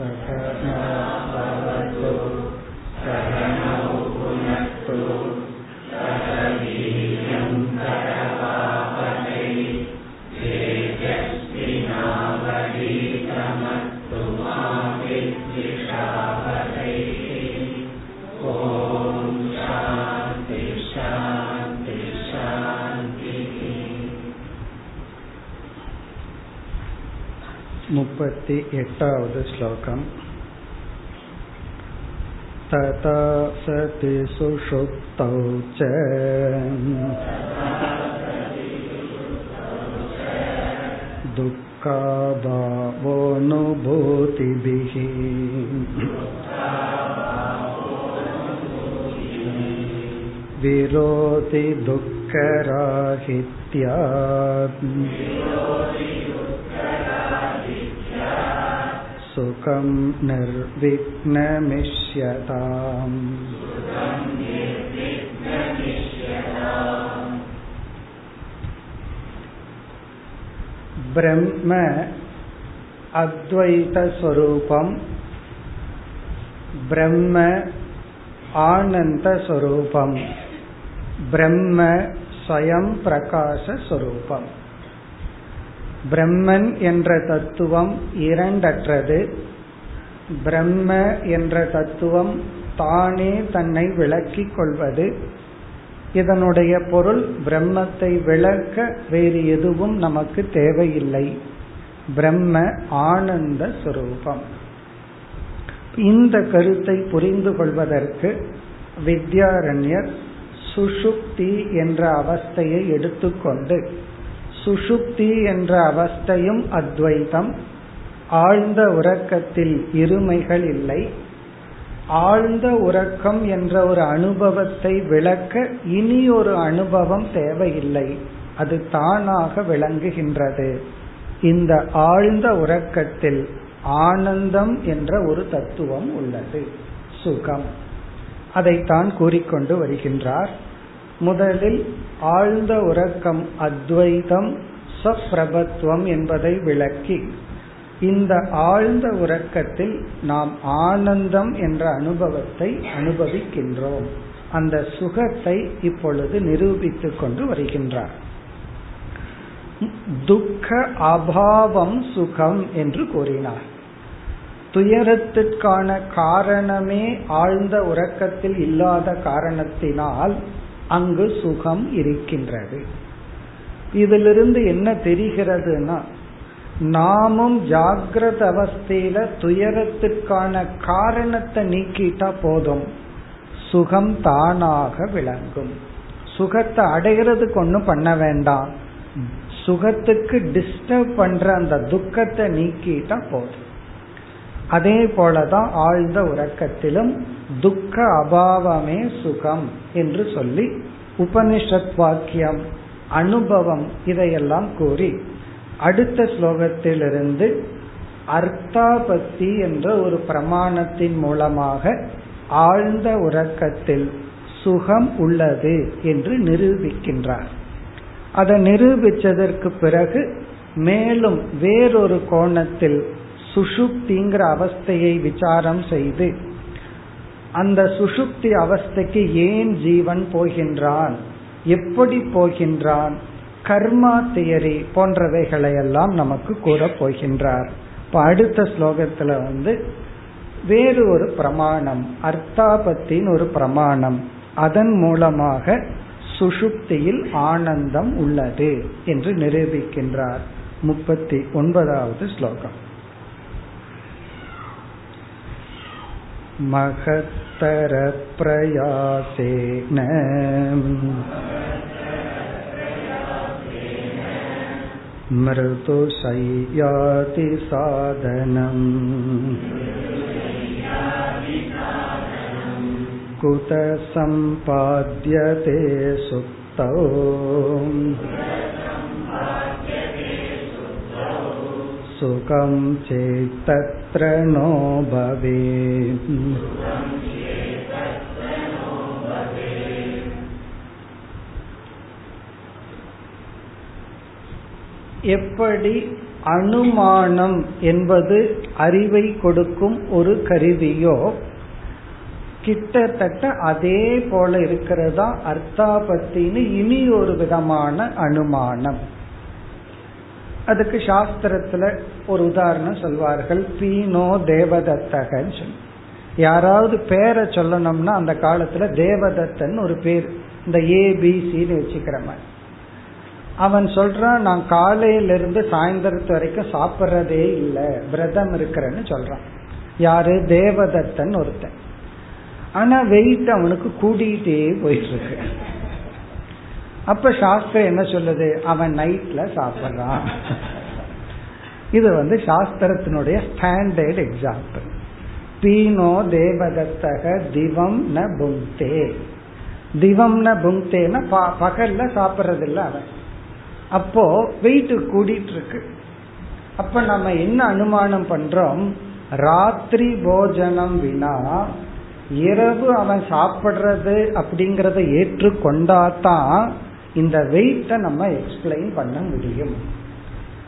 สัพพะนาภาวะตสัพพะนาอุปนัตตุสัพพะหิยังสั मुपति एटावद् श्लोकम्। तथा सति सुषुप्तौ च। दुःखाभावोऽनुभूतिभिः विरोधि दुःखराहित्यात् सुखं निर्विघ्नमिष्यताम् பிரம்ம அத்வைத ஸ்வரூபம் பிரம்ம ஆனந்த ஸ்வரூபம் பிரம்ம ஸ்வயம் பிரகாச ஸ்வரூபம் பிரம்மன் என்ற தத்துவம் இரண்டற்றது. பிரம்ம என்ற தத்துவம் தானே தன்னை விளக்கிக் கொள்வது. இதனுடைய பொருள் பிரம்மத்தை விளக்க வேறு எதுவும் நமக்கு தேவையில்லை. பிரம்ம ஆனந்த சுரூபம். இந்த கருத்தை புரிந்து கொள்வதற்கு வித்யாரண்யர் சுஷுப்தி என்ற அவஸ்தையை எடுத்துக்கொண்டு சுஷுப்தி என்ற அவஸ்தையும் அத்வைதம் ஆழ்ந்த உறக்கத்தில் இருமைகள் இல்லை. ஆழ்ந்த உறக்கம் என்ற ஒரு அனுபவத்தை விளக்க இனி ஒரு அனுபவம் தேவையில்லை. அது தானாக விளங்குகின்றது. இந்த ஆழ்ந்த உறக்கத்தில் ஆனந்தம் என்ற ஒரு தத்துவம் உள்ளது. சுகம். அதைத்தான் கூறிக்கொண்டு வருகின்றார். முதலில் ஆழ்ந்த உறக்கம் அத்வைதம் சப்ரபத்துவம் என்பதை விளக்கி இந்த ஆழ்ந்த உறக்கத்தில் நாம் ஆனந்தம் என்ற அனுபவத்தை அனுபவிக்கின்றோம். அந்த சுகத்தை இப்பொழுது நிரூபித்துக் கொண்டு வருகின்றார். துக்க அபாவம் சுகம் என்று கூறினார். துயரத்திற்கான காரணமே ஆழ்ந்த உறக்கத்தில் இல்லாத காரணத்தினால் அங்கு சுகம் இருக்கின்றது. இதிலிருந்து என்ன தெரிகிறதுனா நாமும் ஜாகிரத அவஸ்தையில துயரத்துக்கான காரணத்தை நீக்கிட்டா போதும். சுகம் தானாக விளங்கும். சுகத்தை அடைகிறதுக்கு ஒன்றும் பண்ண வேண்டாம். சுகத்துக்கு டிஸ்டர்ப் பண்ற அந்த துக்கத்தை நீக்கிட்டா போதும். அதே போலதான் ஆழ்ந்த உறக்கத்திலும் துக்க அபாவமே சுகம் என்று சொல்லி உபனிஷத் வாக்கியம் அனுபவம் இதையெல்லாம் கூறி அடுத்த ஸ்லோகத்திலிருந்து அர்த்தாபத்தி என்ற ஒரு பிரமாணத்தின் மூலமாக ஆழ்ந்த உறக்கத்தில் சுகம் உள்ளது என்று நிரூபிக்கின்றார். அதை நிரூபித்ததற்கு பிறகு மேலும் வேறொரு கோணத்தில் சுஷுப்திங்கிற அவஸ்தையை விசாரம் செய்து அந்த சுஷுப்தி அவஸ்தைக்கு ஏன் ஜீவன் போகின்றான்? எப்படி போகின்றான்? கர்மா தியரி போன்றவைகளை எல்லாம் நமக்கு கூற போகின்றார். இப்ப அடுத்த ஸ்லோகத்துல வந்து வேறு ஒரு பிரமாணம் அர்த்தாபத்தின் ஒரு பிரமாணம். அதன் மூலமாக சுஷுப்தியில் ஆனந்தம் உள்ளது என்று நிரூபிக்கின்றார். முப்பத்தி ஒன்பதாவது ஸ்லோகம். महत्तर प्रयासेन मृदुशय्याति साधनम् कुत सम्पाद्यते सुप्तौ सुखं चेत्तत्र नो भवेत् எப்படி அனுமானம் என்பது அறிவை கொடுக்கும் ஒரு கருவியோ கிட்டத்தட்ட அதே போல இருக்கிறதா அர்த்தாபத்தின்னு இனி ஒரு விதமான அனுமானம் அதுக்கு சாஸ்திரத்துல ஒரு உதாரணம் சொல்வார்கள். பீனோ தேவதத்தகன்னு சொல்லி. யாராவது பேரை சொல்லணும்னா அந்த காலத்துல தேவதத்தன் ஒரு பேர் இந்த ஏபிசின்னு வச்சுக்கிற மாதிரி. அவன் சொல்றான் நான் காலையில இருந்து சாயந்தரத்து வரைக்கும் சாப்பிட்றதே இல்லை விரதம் இருக்கிறேன்னு சொல்றான். யாரு? தேவதத்தன் ஒருத்தன். ஆனா வெயிட் அவனுக்கு கூட்டிகிட்டே போயிட்டு இருக்கு. அப்ப சாஸ்திரம் என்ன சொல்லுது? அவன் நைட்ல சாப்பிட்றான். இது வந்து சாஸ்திரத்தினுடைய ஸ்டாண்டர்ட் எக்ஸாம்பிள் பீனோ தேவதத்தக திவம் ந புங்கே திவம் ந புங்தேன்னா பகல்ல சாப்பிட்றது இல்லை அவன். அப்போ வெயிட் கூடிட்டு இருக்கு அப்ப நம்ம என்ன அனுமானம் பண்றோம்? ராத்திரி போஜனம் வினா இரவு அவன் சாப்பிடுறது அப்படிங்கறத ஏற்றுக்கொண்டாதான் இந்த வெயிட்டை நம்ம எக்ஸ்பிளைன் பண்ண முடியும்.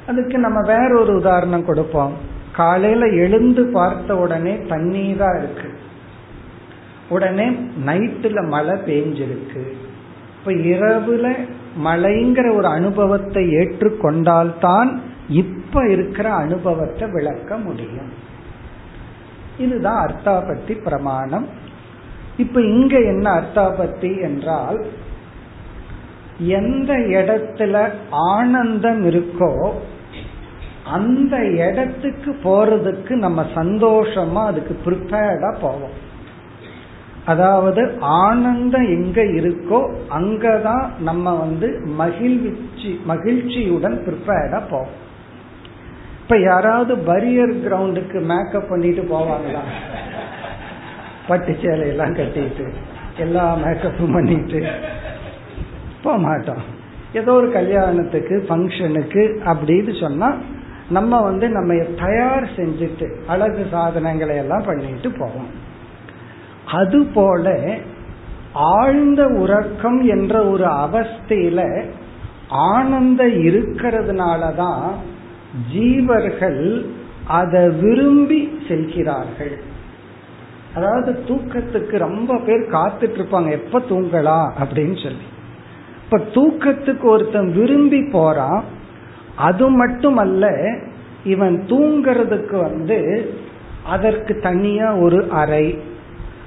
அதுக்கு நம்ம வேற ஒரு உதாரணம் கொடுப்போம். காலையில எழுந்து பார்த்த உடனே தண்ணீரா இருக்கு. உடனே நைட்டுல மழை பெஞ்சிருக்கு. இப்ப இரவுல மழைங்கிற ஒரு அனுபவத்தை ஏற்றுக்கொண்டால்தான் இப்ப இருக்கிற அனுபவத்தை விளக்க முடியும். இதுதான் அர்த்தாபத்தி பிரமாணம். இப்ப இங்க என்ன அர்த்தாபத்தி என்றால் எந்த இடத்துல ஆனந்தம் இருக்கோ அந்த இடத்துக்கு போறதுக்கு நம்ம சந்தோஷமா அதுக்கு ப்ரிப்பேர்டா போவோம். அதாவது ஆனந்தம் எங்க இருக்கோ அங்கதான் நம்ம வந்து மகிழ்ச்சி மகிழ்ச்சியுடன் ப்ரிப்பேர்டா போவோம். இப்ப யாராவது பரியர் கிரவுண்டுக்கு மேக்கப் பண்ணிட்டு போவாங்களா? பட்டு சேலையெல்லாம் கட்டிட்டு எல்லா மேக்கப்பும் பண்ணிட்டு போக மாட்டோம். ஏதோ ஒரு கல்யாணத்துக்கு ஃபங்க்ஷனுக்கு அப்படின்னு சொன்னா நம்ம வந்து நம்ம தயார் செஞ்சுட்டு அழகு சாதனங்களை எல்லாம் பண்ணிட்டு போவோம். அதுபோல ஆழ்ந்த உறக்கம் என்ற ஒரு அவஸ்தையில ஆனந்தம் இருக்கிறதுனாலதான் ஜீவர்கள் அதை விரும்பி செல்கிறார்கள். அதாவது தூக்கத்துக்கு ரொம்ப பேர் காத்துட்டு இருப்பாங்க எப்ப தூங்கலாம் அப்படின்னு சொல்லி. இப்ப தூக்கத்துக்கு ஒருத்தன் விரும்பி போறான் அது மட்டுமல்ல இவன் தூங்கிறதுக்கு வந்து அதற்கு தனியா ஒரு அறை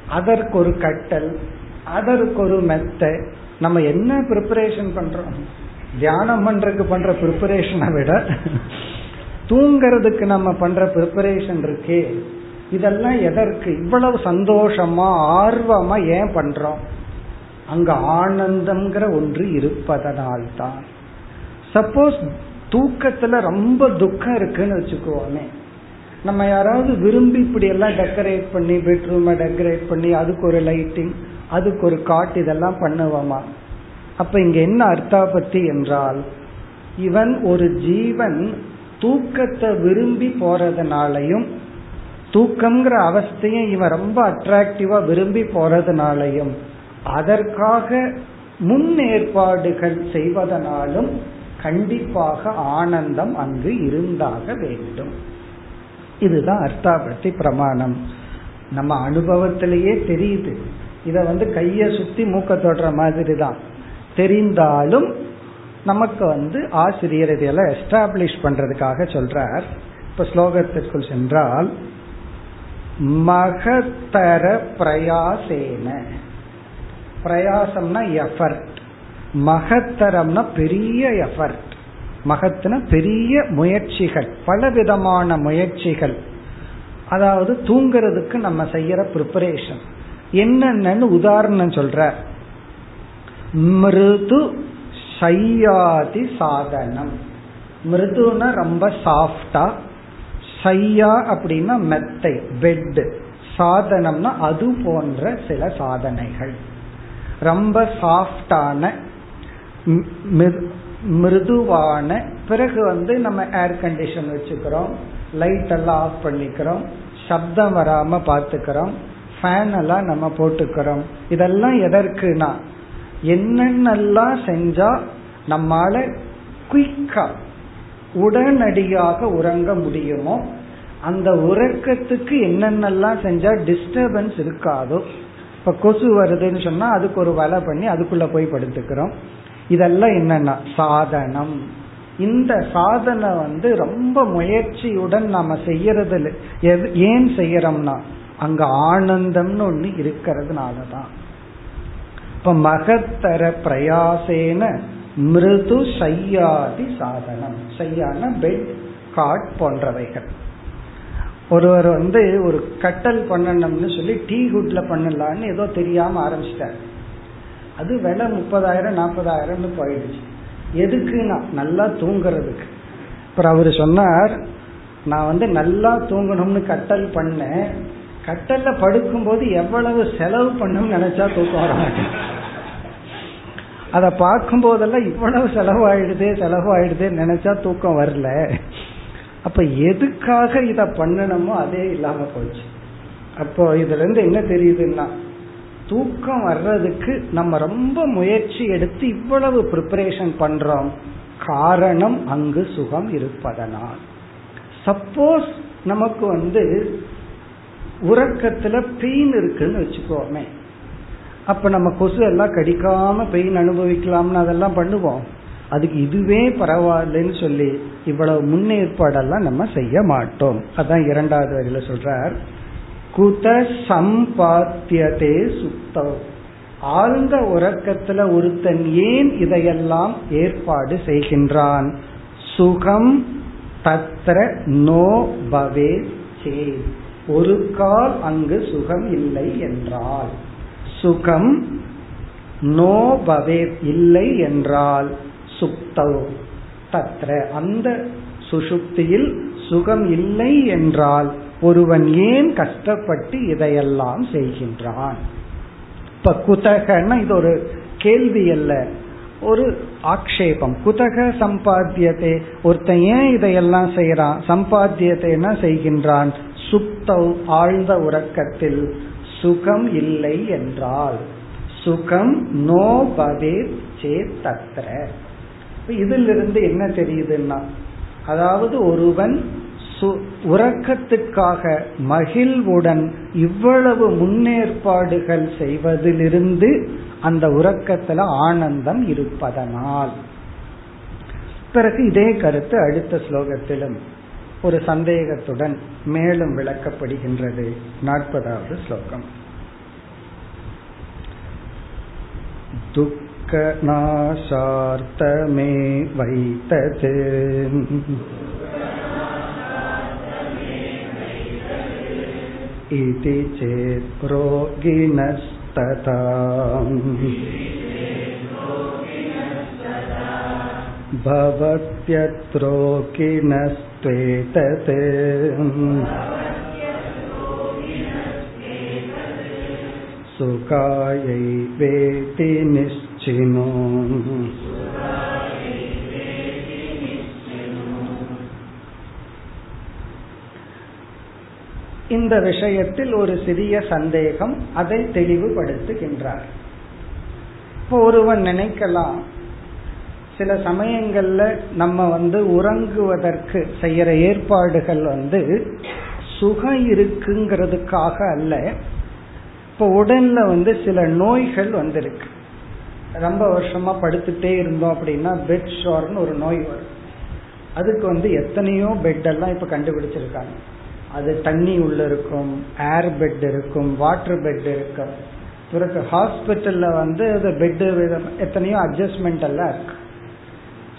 அதற்கு ஒரு கட்டல் அதற்கு ஒரு மெத்தை. நம்ம என்ன ப்ரிப்பரேஷன் பண்றோம்? தியானம் பண்றதுக்கு பண்ற ப்ரிப்பரேஷனை விட தூங்கிறதுக்கு நம்ம பண்ற ப்ரிப்பரேஷன் இருக்கே. இதெல்லாம் எதற்கு? இவ்வளவு சந்தோஷமா ஆர்வமா ஏன் பண்றோம்? அங்க ஆனந்தம்ங்கிற ஒன்று இருப்பதனால்தான். சப்போஸ் தூக்கத்துல ரொம்ப துக்கம் இருக்குன்னு வச்சுக்கோமே. நம்ம யாராவது விரும்பி இப்படி எல்லாம் டெக்கரேட் பண்ணி பெட்ரூமை டெக்கரேட் பண்ணி அதுக்கு ஒரு லைட்டிங் அதுக்கு ஒரு காட் இதெல்லாம் பண்ணுவோமா? அப்ப இங்க என்ன அர்த்தாபத்தி என்றால் இவன் ஒரு ஜீவன் தூக்கத்தை விரும்பி போறதுனாலையும் தூக்கம்ங்கிற அவஸ்தையும் இவன் ரொம்ப அட்ராக்டிவா விரும்பி போறதுனாலையும் அதற்காக முன்னேற்பாடுகள் செய்வதனாலும் கண்டிப்பாக ஆனந்தம் அங்கு இருந்தாக வேண்டும். இதுதான் அர்த்தாபத்தி பிரமாணம். நம்ம அனுபவத்திலேயே தெரியுது. இத வந்து கைய சுத்தி மூக்க தொடுற மாதிரி தான் தெரிந்தாலும் நமக்கு வந்து ஆசிரியர் இதையெல்லாம் எஸ்டாப்ளிஷ் பண்றதுக்காக சொல்றார். இப்ப ஸ்லோகத்திற்குள் சென்றால் மகத்தர பிரயாசேன. பிரயாசம்னா எஃபர்ட் மகத்தரம்னா பெரிய எஃபர்ட் மகத்துனா பெரிய முயற்சிகள். பலவிதமான முயற்சிகள். அதாவது தூங்குறதுக்கு நம்ம செய்யற ப்ரிப்பரேஷன் என்னென்னு உதாரணம் சொல்ற. மிருது சையாதி சாதனம். மிருதுனா ரொம்ப சாஃப்டா சையா அப்படின்னா மெத்தை பெட் சாதனம்னா அது போன்ற சில சாதனைகள். ரொம்ப சாஃப்டான மிருதுவான பிறகு வந்து நம்ம ஏர் கண்டிஷன் வச்சுக்கிறோம். லைட் எல்லாம் ஆஃப் பண்ணிக்கிறோம். சப்தம் வராம பார்த்துக்கிறோம். ஃபேன் எல்லாம் நம்ம போட்டுக்கிறோம். இதெல்லாம் எதற்குனா என்னென்னலாம் செஞ்சா நம்மால குயிக்கா உடனடியாக உறங்க முடியுமோ அந்த உறக்கத்துக்கு என்னென்னலாம் செஞ்சா டிஸ்டர்பன்ஸ் இருக்காதோ இப்ப கொசு வருதுன்னு சொன்னா அதுக்கு ஒரு வலை பண்ணி அதுக்குள்ள போய் படுத்துக்கிறோம். இதெல்லாம் என்னன்னா சாதனம். இந்த சாதனை வந்து ரொம்ப முயற்சியுடன் நாம செய்யறது ஏன் செய்யறோம்னா அங்க ஆனந்தம்னு ஒண்ணு இருக்கிறதுனாலதான். இப்ப மகத்தர பிரயாசேன மிருது சையாதி சாதனம். சையான பெட் காட் போன்றவைகள். ஒருவர் வந்து ஒரு கட்டல் பண்ணணும்னு சொல்லி டீ குட்ல பண்ணலான்னு ஏதோ தெரியாம ஆரம்பிச்சிட்டாரு. அது விலை முப்பதாயிரம் நாற்பதாயிரம்னு போயிடுச்சு. எதுக்குன்னா நல்லா தூங்குறதுக்கு. அப்புறம் அவர் சொன்னார் நான் வந்து நல்லா தூங்கணும்னு கட்டல் பண்ணேன். கட்டல்ல படுக்கும்போது எவ்வளவு செலவு பண்ணணும்னு நினைச்சா தூக்கம் வர மாட்டேன். அதை பார்க்கும் போதெல்லாம் இவ்வளவு செலவாயிடுதே செலவாயிடுதே நினைச்சா தூக்கம் வரல. அப்ப எதுக்காக இத பண்ணணுமோ அதே இல்லாம போச்சு. அப்போ இதுல இருந்து என்ன தெரியுதுன்னா தூக்கம் வர்றதுக்கு நம்ம ரொம்ப முயற்சி எடுத்து இவ்வளவு ப்ரிப்பரேஷன் பண்றோம். காரணம் அங்கு சுகம் இருப்பதனால். சப்போஸ் நமக்கு வந்து உறக்கத்துல பெயின் இருக்குன்னு வச்சுக்கோமே. அப்ப நம்ம கொசு எல்லாம் கடிக்காம பெயின் அனுபவிக்கலாம்னு அதெல்லாம் பண்ணுவோம். அதுக்கு இதுவே பரவாயில்லன்னு சொல்லி இவ்வளவு முன்னேற்பாடெல்லாம் நம்ம செய்ய மாட்டோம். அதான் இரண்டாவது வரியில சொல்றார். குத சம்பாத்தியதே சுத்தம். ஆழ்ந்த உறக்கத்துல ஒருத்தன் ஏன் இதையெல்லாம் ஏற்பாடு செய்கின்றான்? சுகம் தத்ர நோ பவே சே ஒரு கால் அங்கு சுகம் இல்லை என்றால். சுகம் நோ பவே இல்லை என்றால். சுப்தவ் தத்ர அந்த சுசுப்தியில் சுகம் இல்லை என்றால் ஒருவன் ஏன் கஷ்டப்பட்டு இதையெல்லாம் செய்கின்றான்? இப்ப குதகன்னா இது ஒரு கேள்வி அல்ல. ஒரு ஆக்ஷேபம். குதக சம்பாத்தியத்தை ஒருத்தன் ஏன் இதையெல்லாம் செய்யறான் சம்பாத்தியத்தை என்ன செய்கின்றான்? சுப்தௌ ஆழ்ந்த உறக்கத்தில் சுகம் இல்லை என்றால். சுகம் நோ பவே தத்ர. இதிலிருந்து என்ன தெரியுதுன்னா அதாவது ஒருவன் உறக்கத்துக்காக மகிழ்வுடன் இவ்வளவு முன்னேற்பாடுகள் செய்வதிலிருந்து அந்த உறக்கத்துல ஆனந்தம் இருப்பதனால். பிறகு இதே கருத்து அடுத்த ஸ்லோகத்திலும் ஒரு சந்தேகத்துடன் மேலும் விளக்கப்படுகின்றது. நாற்பதாவது ஸ்லோகம். दुःखनाशार्तमे वैतत् इति चेत् रोगिणस्तथा भवत्यत्रोकिणस्त्वेतत् सुखायै वेति निश्चिनो இந்த விஷயத்தில் ஒரு சிறிய சந்தேகம் அதை தெளிவுபடுத்துகின்றார் இப்போ ஒருவன் நினைக்கலாம் சில சமயங்கள்ல நம்ம வந்து உறங்குவதற்கு செய்யற ஏற்பாடுகள் வந்து சுகம் இருக்குங்கிறதுக்காக அல்ல இப்போ உடல்ல வந்து சில நோய்கள் வந்திருக்கு ரொம்ப வருஷமா படுத்துட்டே இருந்தோம் அப்படின்னா பெட் ஷோர்னு ஒரு நோய் வரும். அதுக்கு வந்து எத்தனையோ பெட் எல்லாம் இப்ப கண்டுபிடிச்சிருக்காங்க. அது தண்ணி உள்ள இருக்கும் ஏர் பெட் இருக்கும் வாட்டர் பெட் இருக்கும். பிறகு ஹாஸ்பிட்டல்ல வந்து அது பெட்டு எத்தனையோ அட்ஜஸ்ட்மெண்ட் எல்லாம் இருக்கு.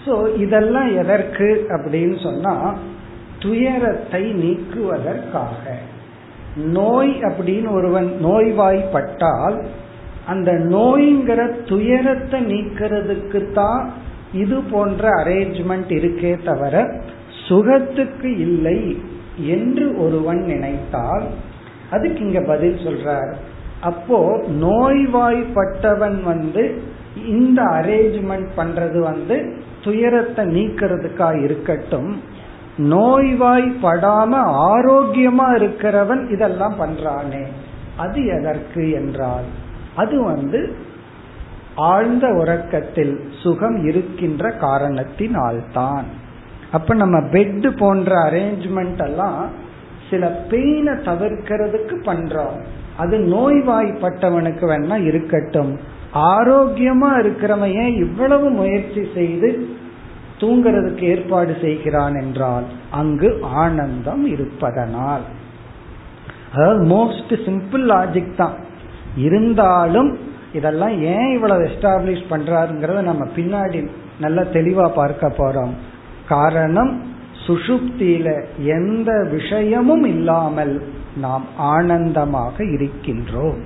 ஸோ இதெல்லாம் எதற்கு அப்படின்னு சொன்னா துயரத்தை நீக்குவதற்காக. நோய் அப்படின்னு ஒருவன் நோய்வாய்ப்பட்டால் அந்த நோய்ங்கிற துயரத்தை நீக்கிறதுக்கு தான் இது போன்ற அரேஞ்ச்மெண்ட் இருக்கே தவிர சுகத்துக்கு இல்லை என்று ஒருவன் நினைத்தால் அதுக்கு இங்க பதில் சொல்றார். அப்போ நோய்வாய்ப்பட்டவன் வந்து இந்த அரேஞ்ச்மெண்ட் பண்றது வந்து துயரத்தை நீக்கிறதுக்கா இருக்கட்டும் நோய்வாய்ப்படாம ஆரோக்கியமா இருக்கிறவன் இதெல்லாம் பண்றானே அது எதற்கு என்றால் அது வந்து ஆழ்ந்த உறக்கத்தில் சுகம் இருக்கின்ற காரணத்தினால்தான். அப்ப நம்ம பெட் போன்ற அரேஞ்ச்மெண்ட் எல்லாம் சில பெயினை தவிர்க்கிறதுக்கு பண்றோம். அது நோய்வாய்ப்பட்டவனுக்கு வேணா இருக்கட்டும். ஆரோக்கியமா இருக்கிறவன் ஏன் இவ்வளவு முயற்சி செய்து தூங்கிறதுக்கு ஏற்பாடு செய்கிறான் என்றால் அங்கு ஆனந்தம் இருப்பதனால். அதாவது மோஸ்ட் சிம்பிள் லாஜிக் தான். இருந்தாலும் இதெல்லாம் ஏன் இவ்வளவு எஸ்டாப்ளிஷ் பண்றாருங்கிறத நம்ம பின்னாடி நல்ல தெளிவா பார்க்க போறோம். காரணம் சுஷுப்தியில எந்த விஷயமும் இல்லாமல் நாம் ஆனந்தமாக இருக்கின்றோம்.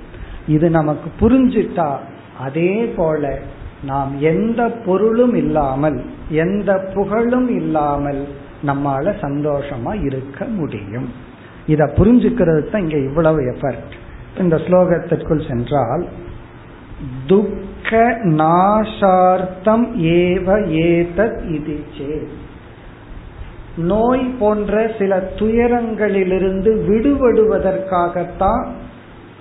இது நமக்கு புரிஞ்சிட்டா அதே போல நாம் எந்த பொருளும் இல்லாமல் எந்த புகழும் இல்லாமல் நம்மால சந்தோஷமா இருக்க முடியும். இத புரிஞ்சுக்கிறது தான் இங்க இவ்வளவு எஃபர்ட் இந்த ஸ்லோகத்திற்குள் சென்றால் துக்க நாசார்த்தம் ஏவ ஏதத் இது நோய் போன்ற சில துயரங்களிலிருந்து விடுபடுவதற்காகத்தான்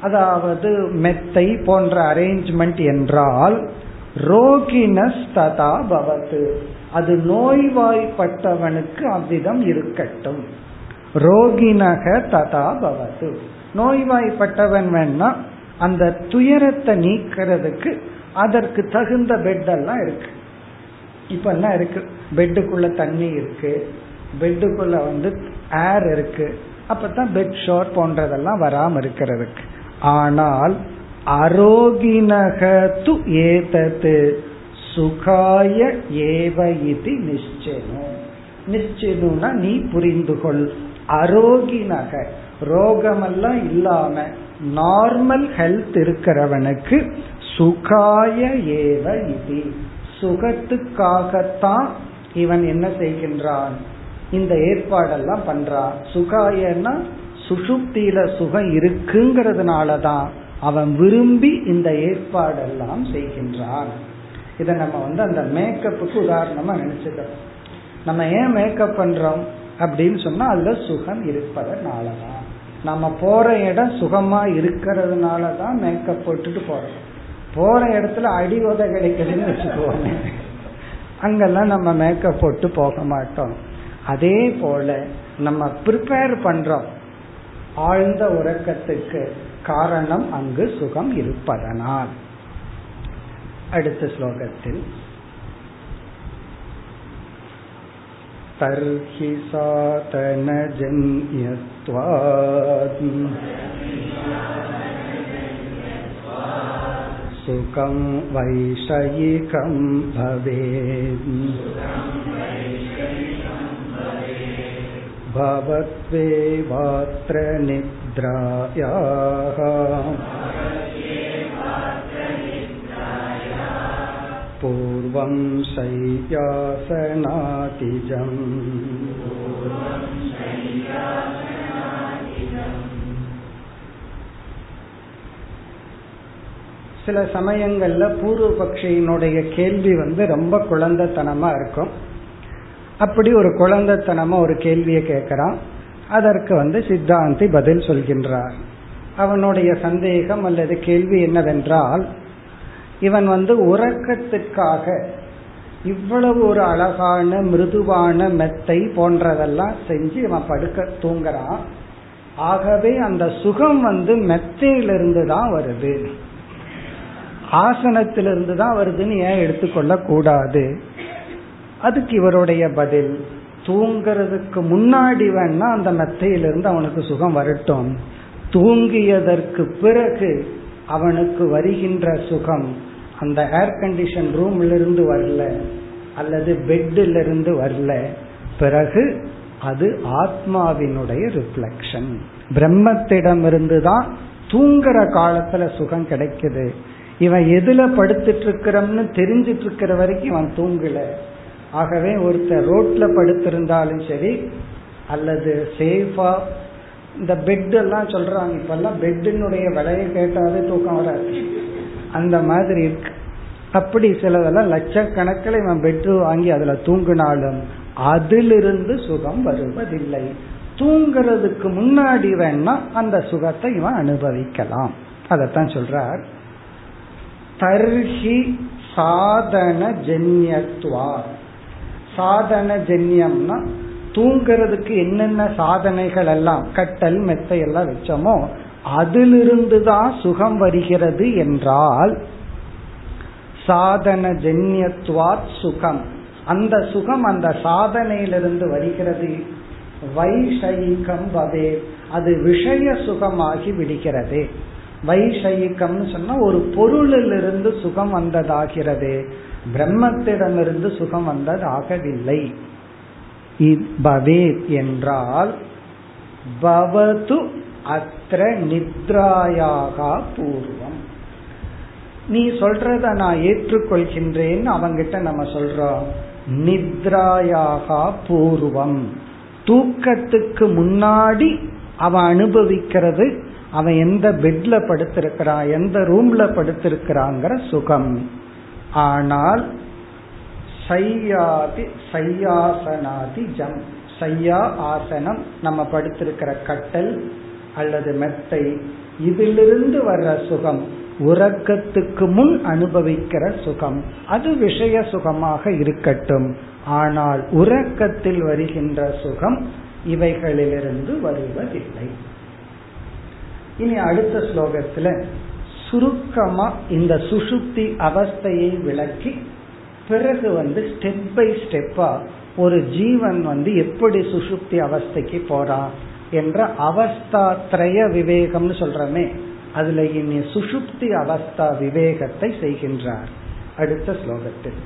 அதாவது மெத்தை போன்ற அரேஞ்ச்மெண்ட் என்றால் ரோகினஸ் ததா பவத்து. அது நோய்வாய்ப்பட்டவனுக்கு அவ்விதம் இருக்கட்டும். ரோகினக ததா பவத்து. நோய்வாய்ப்பட்டவன் வேணா அந்த துயரத்தை நீக்கிறதுக்கு அதற்கு தகுந்த பெட் எல்லாம் இருக்கு. இப்ப என்ன இருக்கு? பெட்டுக்குள்ள தண்ணி இருக்கு. பெட்டுக்குள்ள வந்து ஏர் இருக்கு. அப்பதான் பெட் ஷோர் போன்றதெல்லாம் வராம இருக்கிறதுக்கு. ஆனால் அரோகினகத்து ஏதத்து சுகாய ஏவ இது நிச்சயம் நிச்சயம்னா நீ புரிந்து கொள் அரோகினக ரோகமெல்லாம் இல்லாம நார்மல் ஹெல்த் இருக்கிறவனுக்கு சுகாய ஏவ இது. சுகத்துக்காகத்தான் இவன் என்ன செய்கின்றான்? இந்த ஏற்பாடெல்லாம் பண்றான். சுகாயன்னா சுசுப்தியில சுகம் இருக்குங்கிறதுனால தான் அவன் விரும்பி இந்த ஏற்பாடெல்லாம் செய்கின்றான். இதை நம்ம வந்து அந்த மேக்கப்புக்கு உதாரணமா நினைச்சுக்கிறோம் நம்ம ஏன் மேக்கப் பண்றோம் அப்படின்னு சொன்னா அதுல சுகம் இருப்பதனாலதான். நம்ம போற இடம் சுகமா இருக்கிறதுனாலதான் மேக்கப் போட்டுட்டு போறோம். போற இடத்துல அடி உத கிடைக்குதுன்னு வச்சுக்கோங்க. அங்கெல்லாம் நம்ம மேக்கப் போட்டு போக மாட்டோம். அதே போல நம்ம ப்ரிப்பேர் பண்றோம். ஆழ்ந்த உறக்கத்துக்கு காரணம் அங்கு சுகம் இருப்பதனால். அடுத்த ஸ்லோகத்தில் तर्हि सातनजन्यत्वात् सुखं वैषयिकं भवेत् भवत्वेवात्र निद्रायाः पूर्वं शय्यासनातिजम् சில சமயங்கள்ல பூர்வ பக்ஷியினுடைய கேள்வி வந்து ரொம்ப குழந்தைத்தனமா இருக்கும் அப்படி ஒரு குழந்தைத்தனமா ஒரு கேள்வியை கேட்கிறான் அதற்கு வந்து சித்தாந்தி பதில் சொல்கின்றார் அவனுடைய சந்தேகம் அல்லது கேள்வி என்னவென்றால் இவன் வந்து உறக்கத்துக்காக இவ்வளவு ஒரு அழகான மிருதுவான மெத்தை போன்றதெல்லாம் செஞ்சு இவன் படுக்க தூங்குறான். ஆகவே அந்த சுகம் வந்து மெத்தையிலிருந்து தான் வருது. ஆசனத்திலிருந்து தான் வருதுன்னு ஏன் எடுத்துக்கொள்ள கூடாது? அதுக்கு இவருடைய பதில் தூங்கிறதுக்கு முன்னாடி வேணா அந்த மெத்தையிலிருந்து அவனுக்கு சுகம் வரட்டும். தூங்கியதற்கு பிறகு அவனுக்கு வருகின்ற சுகம் அந்த ஏர் கண்டிஷன் ரூம்ல இருந்து வரல அல்லது பெட்ல இருந்து வரல பிறகு அது ஆத்மாவினுடைய ரிஃப்ளெக்ஷன் பிரம்மத்திடமிருந்து தான் தூங்குற காலத்துல சுகம் கிடைக்குது. இவன் எதுல படுத்துட்டு இருக்கிறோம்னு தெரிஞ்சிட்டு இருக்கிற வரைக்கும் இவன் தூங்கல. ஆகவே ஒருத்தர் ரோட்ல படுத்திருந்தாலும் சரி அல்லது சேஃபா இந்த பெட் எல்லாம் சொல்றாங்க இப்பெல்லாம் பெட்டினுடைய விலையை கேட்டாலே தூக்கம் வராது. அந்த மாதிரி இருக்கு. அப்படி சிலதெல்லாம் லட்சக்கணக்கில் இவன் பெட்ரு வாங்கி அதுல தூங்கினாலும் அதிலிருந்து சுகம் வருவதில்லை. தூங்குறதுக்கு முன்னாடி வேணா அந்த சுகத்தை இவன் அனுபவிக்கலாம். அதத்தான் சொல்றார். தர்ஹி சாதன ஜென்யத்வா. சாதன ஜென்யம்னா தூங்கிறதுக்கு என்னென்ன சாதனைகள் எல்லாம் கட்டல் மெத்தை எல்லாம் வச்சோமோ அதிலிருந்து தான் சுகம் வருகிறது என்றால் சாதன ஜென்யத்வாத் சுகம். அந்த சுகம் அந்த சாதனையிலிருந்து வருகிறது. வைஷயிகம் வதே அது விஷய சுகமாகி விடுகிறது. வைஷயிகம் சொன்னா ஒரு பொருளிலிருந்து சுகம் வந்ததாகிறது. பிரம்மத்திடமிருந்து சுகம் வந்ததாகவில்லை. பவேத் என்றால் பவது அத்திர நித்ராயாகா பூர்வம். நீ சொல்றத நான் ஏற்றுக்கொள்கின்றேன் அவங்கிட்ட நம்ம சொல்றோம். நித்ராயாகா பூர்வம். தூக்கத்துக்கு முன்னாடி அவன் அனுபவிக்கிறது அவன் எந்த பெட்ல படுத்திருக்கிறான் எந்த ரூம்ல படுத்திருக்கிறாங்கிற சுகம். ஆனால் சையாதி சையாசனாதி ஜம். சையா ஆசனம் நம்ம படுத்திருக்கிற கட்டல் அல்லது மெத்தை இதிலிருந்து வர்ற சுகம் உறக்கத்துக்கு முன் அனுபவிக்கிற சுகம் அது விஷய சுகமாக இருக்கட்டும். ஆனால் உறக்கத்தில் வருகின்ற சுகம் இவைகளிலிருந்து வருவதில்லை. இனி அடுத்த ஸ்லோகத்துல சுருக்கமா இந்த சுசுப்தி அவஸ்தையை விளக்கி பிறகு வந்து ஸ்டெப் பை ஸ்டெப்பா ஒரு ஜீவன் வந்து எப்படி சுசுப்தி அவஸ்தைக்கு போறான்? என்ற அவஸ்தா திரய விவேகம்னு சொல்றமே அதுல இனி சுசுப்தி அவஸ்தா விவேகத்தை செய்கின்றார் அடுத்த ஸ்லோகத்தில்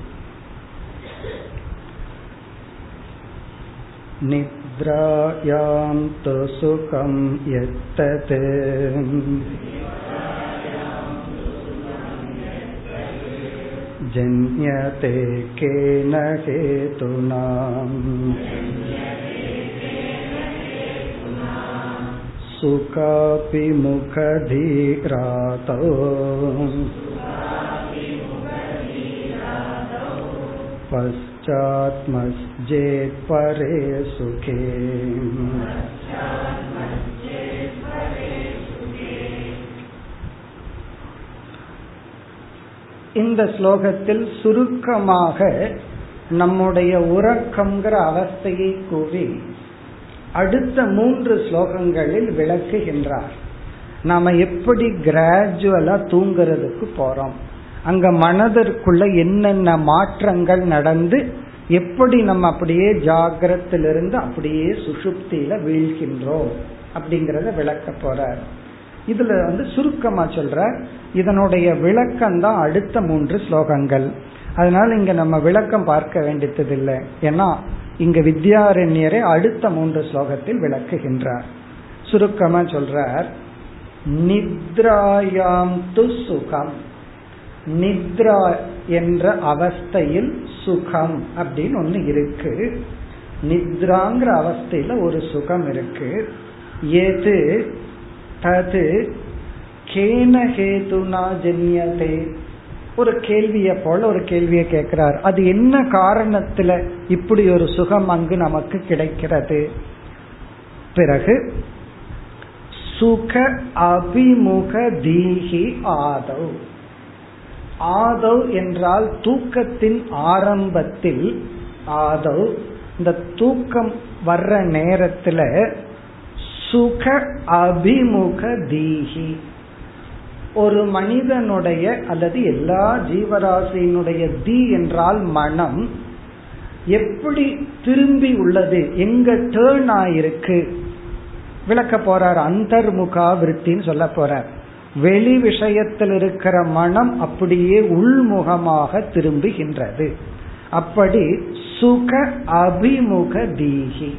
निद्रायां तु सुखं यत्तत् जन्यते केन हेतुनाम् सुखापि मुखधीरातौ पश्चात्मस्जेत् परे सुखे இந்த ஸ்லோகத்தில் சுருக்கமாக நம்முடைய உறக்கம்ங்கிற அவஸ்தையை கூறி அடுத்த மூன்று ஸ்லோகங்களில் விளக்குகின்றார். நாம எப்படி கிராஜுவலா தூங்குறதுக்கு போறோம். அங்க மனதிற்குள்ள என்னென்ன மாற்றங்கள் நடந்து எப்படி நம்ம அப்படியே ஜாகிரத்திலிருந்து அப்படியே சுசுப்தியில வீழ்கின்றோம் அப்படிங்கறத விளக்க போறார். இதுல வந்து சுருக்கமா சொல்ற இதனுடைய விளக்கம் தான் அடுத்த மூன்று ஸ்லோகங்கள். அதனால இங்க நம்ம விளக்கம் பார்க்க வேண்டியதில்லை. ஏன்னா இங்க வித்யாரண்யரை அடுத்த மூன்று ஸ்லோகத்தில் விளக்குகின்றார். சுருக்கமா சொல்றார் நித்ராயாம் து சுகம். நித்ரா என்ற அவஸ்தையில் சுகம் அப்படின்னு ஒண்ணு இருக்கு. நித்ராங்கிற அவஸ்தையில ஒரு சுகம் இருக்கு. ஏது தது கேன ஹேதுனா ஜென்யதே. ஒரு கேள்விய போல ஒரு கேள்வியை கேட்கிறார். அது என்ன காரணத்துல இப்படி ஒரு சுகம் அங்கு நமக்கு கிடைக்கிறது? பிறகு சுக அபிமுக தீஹி ஆதவ். ஆதவ் என்றால் தூக்கத்தின் ஆரம்பத்தில் ஆதவ். இந்த தூக்கம் வர்ற நேரத்துல சுக அபிமுக தீஹி ஒரு மனிதனுடைய அல்லது எல்லா ஜீவராசியினுடைய தி என்றால் மனம் எப்படி திரும்பி உள்ளது? எங்க டேர்ன் ஆயிருக்கு? விளக்க போறார் அந்தர்முகா விருத்தின்னு சொல்ல போறார். வெளி விஷயத்தில் இருக்கிற மனம் அப்படியே உள்முகமாக திரும்புகின்றது. அப்படி சுக அபிமுக தீகி.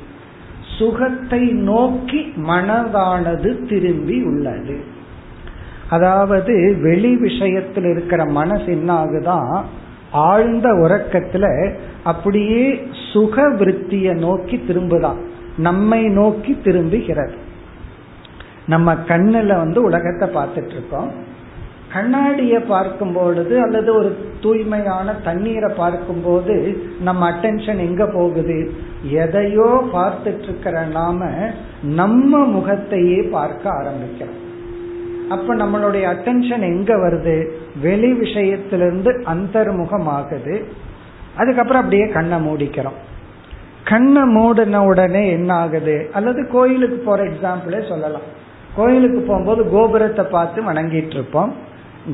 சுகத்தை நோக்கி மனதானது திரும்பி உள்ளது. அதாவது வெளி விஷயத்தில் இருக்கிற மனசு என்ன ஆகுதான் ஆழ்ந்த உறக்கத்துல அப்படியே சுக விருத்திய நோக்கி திரும்புதான் நம்மை நோக்கி திரும்புகிறது. நம்ம கண்ணுல வந்து உலகத்தை பார்த்துட்டு இருக்கோம். கண்ணாடிய பார்க்கும் பொழுது அல்லது ஒரு தூய்மையான தண்ணீரை பார்க்கும்போது நம்ம அட்டென்ஷன் எங்க போகுது? எதையோ பார்த்துட்டு இருக்கிற நாம நம்ம முகத்தையே பார்க்க ஆரம்பிக்கிறோம். அப்ப நம்மளுடைய அட்டென்ஷன் எங்க வருது? வெளி விஷயத்திலிருந்து அந்தர்முகமாகுது. அதுக்கப்புறம் அப்படியே கண்ணை மூடிக்கிறோம். கண்ணை மூடின உடனே என்ன ஆகுது அல்லது கோயிலுக்கு போற எக்ஸாம்பிளே சொல்லலாம். கோயிலுக்கு போகும்போது கோபுரத்தை பார்த்து வணங்கிட்டு இருப்போம்.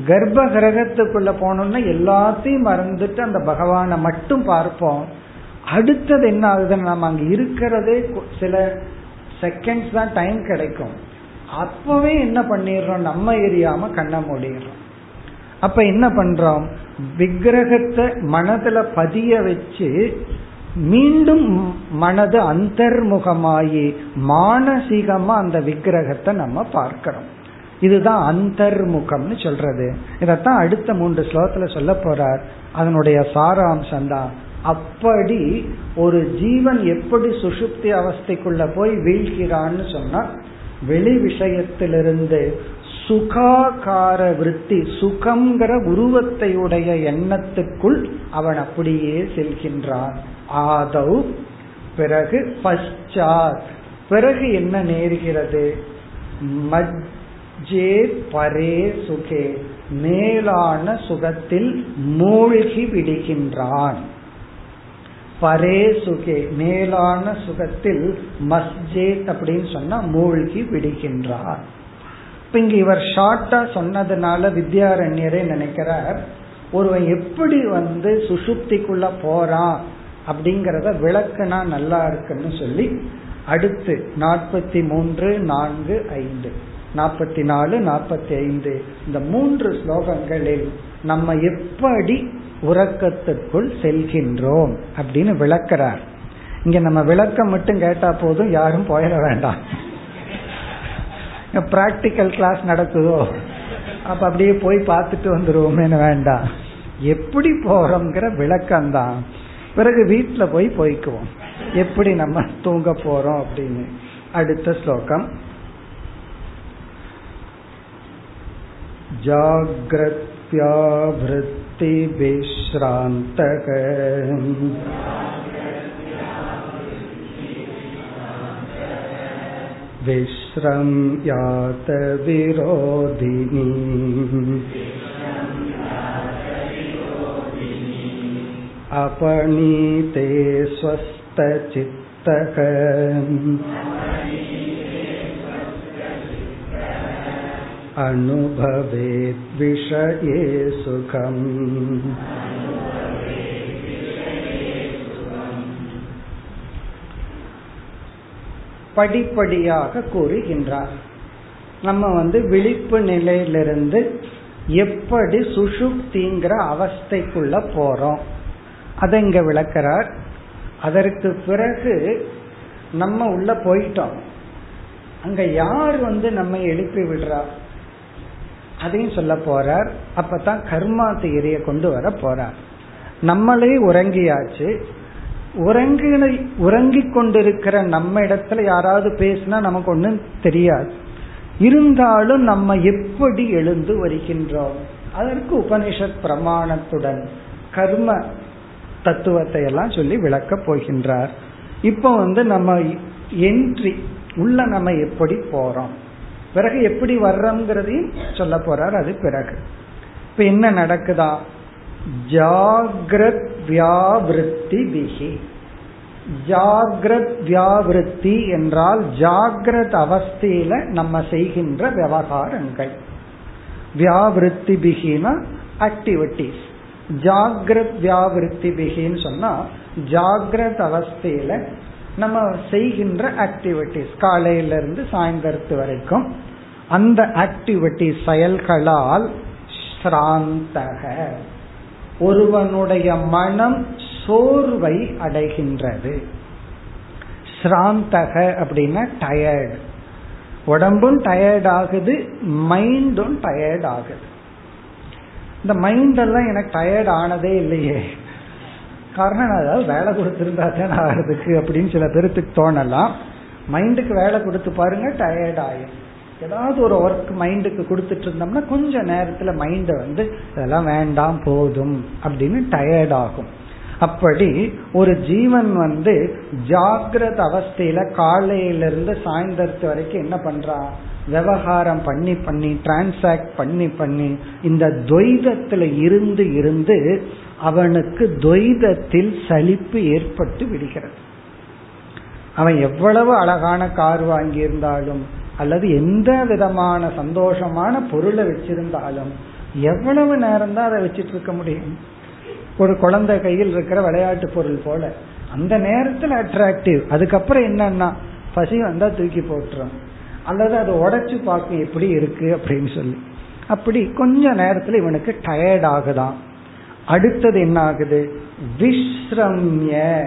கர்ப்ப கிரகத்துக்குள்ள போனோம்னா எல்லாத்தையும் மறந்துட்டு அந்த பகவானை மட்டும் பார்ப்போம். அடுத்தது என்ன ஆகுதுன்னு நம்ம அங்க இருக்கிறதே சில செகண்ட்ஸ் தான் டைம் கிடைக்கும். அப்பவே என்ன பண்ணிடுறோம்? நம்ம எரியாம கண்ணை மூடிடுறோம். அப்ப என்ன பண்றோம்? விக்கிரகத்தை மனதுல பதிய வச்சு மீண்டும் மனது அந்தர்முகமாயி மானசீகமா அந்த விக்கிரகத்தை நம்ம பார்க்கிறோம். இதுதான் அந்தர்முகம்னு சொல்றது. இதத்தான் அடுத்த மூன்று ஸ்லோகத்துல சொல்ல போறார். அதனுடைய சாராம்சம் தான். அப்படி ஒரு ஜீவன் எப்படி சுசுப்தி அவஸ்தைக்குள்ள போய் வீழ்கிறான்னு சொன்னா வெளி விஷயத்திலிருந்து சுகாகார விற்பி சுகங்கிற உருவத்தையுடைய எண்ணத்துக்குள் அவன் அப்படியே செல்கின்றான். ஆதவ் பிறகு பஷாத் பிறகு என்ன நேருகிறது? மஜ்ஜே பரே சுகே. மேலான சுகத்தில் மூழ்கி விடுகின்றான். பரே சுகே மேலான சுகத்தில் மஸ்ஜேத் அப்படின்னு சொன்னா மூழ்கி விடுகின்றார். இப்ப இங்க இவர் ஷார்ட்டா சொன்னதுனால வித்யாரண்யரே நினைக்கிறார் ஒருவன் எப்படி வந்து சுசுப்திக்குள்ள போறான் அப்படிங்கறத விளக்குனா நல்லா இருக்குன்னு சொல்லி அடுத்து நாற்பத்தி மூன்று நான்கு ஐந்து நாற்பத்தி நாலு நாற்பத்தி ஐந்து இந்த மூன்று ஸ்லோகங்களில் நம்ம எப்படி உறக்கத்திற்குள் செல்கின்றோம் அப்படின்னு விளக்கிறார். இங்க நம்ம விளக்கம் மட்டும் கேட்டா போதும் யாரும் போயிட வேண்டாம். பிராக்டிக்கல் கிளாஸ் நடக்குதோ? அப்ப அப்படியே போய் பார்த்துட்டு வந்துருவோமேனு வேண்டாம். எப்படி போறோம்ங்கிற விளக்கம் தான் பிறகு வீட்டுல போய் போய்க்குவோம். எப்படி நம்ம தூங்க போறோம் அப்படின்னு. அடுத்த ஸ்லோகம். जाग्रत्यावृत्तिविश्रान्तक विश्रम्यात विरोधिनी अपनीते स्वस्थचित्तक अनुभवेत् विषये सुखम् படிப்படியாக கூறுகின்றார் நம்ம வந்து விழிப்பு நிலையிலிருந்து எப்படி சுஷுப்திங்கிற அவஸ்தைக்குள்ள போறோம் அதை இங்க விளக்கிறார் அதற்கு பிறகு நம்ம உள்ள போயிட்டோம் அங்க யார் வந்து நம்ம எழுப்பி விடுறா அதையும் சொல்ல போறார். அப்பதான் கர்மா தியரிய கொண்டு வர போறார். நம்மளே உறங்கியாச்சு. உறங்கின உறங்கி கொண்டிருக்கிற நம்ம இடத்துல யாராவது பேசினா நமக்கு ஒன்றும் தெரியாது. இருந்தாலும் நம்ம எப்படி எழுந்து வருகின்றோம்? அதற்கு உபனிஷத் பிரமாணத்துடன் கர்ம தத்துவத்தை எல்லாம் சொல்லி விளக்க போகின்றார். இப்போ வந்து நம்ம என்ட்ரி உள்ள நம்ம எப்படி போறோம்? பிறகு எப்படி வர்றோம்ங்கிறதையும் சொல்ல போறார். அது பிறகு. இப்ப என்ன நடக்குதா? ஜாகிரத் வியாவிருத்தி பிகி ஜாகிரத் வியாவிருத்தி என்றால் ஜாகிரத் அவஸ்தையில நம்ம செய்கின்ற விவகாரங்கள். வியாவிருத்தி பிகினா ஆக்டிவிட்டிஸ் ஜாகிரத் வியாவிருத்தி பிகின்னு சொன்னா ஜாகிரத் அவஸ்தையில நம்ம செய்கின்ற ஆக்டிவிட்டிஸ் காலையில இருந்து சாயந்தரத்து வரைக்கும் அந்த ஆக்டிவிட்டி செயல்களால் ஸ்ராந்தக. ஒருவனுடைய மனம் சோர்வை அடைகின்றது. ஸ்ராந்தக அப்படின்னா டயர்டு உடம்பும் டயர்ட் ஆகுது மைண்டும் டயர்ட் ஆகுது. இந்த மைண்ட் எல்லாம் எனக்கு டயர்ட் ஆனதே இல்லையே. காரணம் அதாவது வேலை கொடுத்துருந்தா தான் ஆகிறதுக்கு அப்படின்னு சில பேருக்கு தோணலாம். மைண்டுக்கு வேலை கொடுத்து பாருங்க டயர்ட் ஆகும் ஏதாவது ஒரு ஒர்க் மைண்டுக்கு கொடுத்துட்டு இருந்தோம்னா கொஞ்ச நேரத்துல மைண்டை வந்து இதெல்லாம் வேண்டாம் போதும் அப்படின்னு டயர்ட் ஆகும். அப்படி ஒரு ஜீவன் வந்து ஜாகிரத அவஸ்தையில காலையிலிருந்து சாயந்தரத்து வரைக்கும் என்ன பண்றான் விவகாரம் பண்ணி பண்ணி டிரான்சாக்ட் பண்ணி பண்ணி இந்த துவைதத்துல இருந்து இருந்து அவனுக்கு துவைதத்தில் சலிப்பு ஏற்பட்டு விடுகிறது. அவன் எவ்வளவு அழகான கார் வாங்கியிருந்தாலும் அல்லது எந்த விதமான சந்தோஷமான பொருளை வச்சிருந்தாலும் எவ்வளவு நேரம் தான் அதை வச்சிட்டு இருக்க முடியும்? ஒரு குழந்தை கையில் இருக்கிற விளையாட்டு பொருள் போல அந்த நேரத்தில் அட்ராக்டிவ் அதுக்கப்புறம் என்னன்னா பசி வந்தா தூக்கி போட்டுரும். அல்லது அதை உடைச்சு பார்க்க எப்படி இருக்கு அப்படின்னு சொல்லி. அப்படி கொஞ்ச நேரத்தில் இவனுக்கு டயர்ட் ஆகுதான். அடுத்தது என்ன ஆகுது விஸ்ரம்ய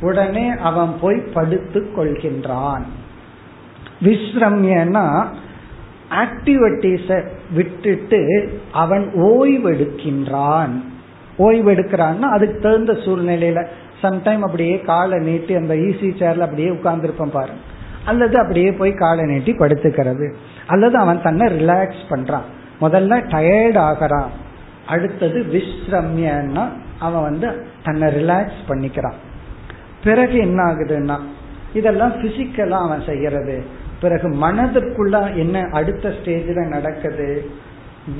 உடனே அவன் போய் படுத்து கொள்கின்றான். விஸ்ரம்யனா ஆக்டிவிட்டிஸ விட்டுட்டு அவன் ஓய்வெடுக்கின்றான். ஓய்வெடுக்கிறான்னா அதுக்கு தகுந்த சூழ்நிலையில சம்டைம் அப்படியே காலை நீட்டி அந்த ஈசி சேர்ல அப்படியே உட்கார்ந்துருப்பான் பாரு. அல்லது அப்படியே போய் காலை நீட்டி படுத்துக்கிறது. அல்லது அவன் தன்னை ரிலாக்ஸ் பண்றான். முதல்ல டயர்ட் ஆகிறான். அடுத்தது விஸ்ரம்யன்னா அவன் வந்து தன்னை ரிலாக்ஸ் பண்ணிக்கிறான். பிறகு என்ன ஆகுதுன்னா இதெல்லாம் பிசிக்கலா அவன் செய்யறது. பிறகு மனதிற்குள்ள என்ன அடுத்த ஸ்டேஜில் நடக்குது?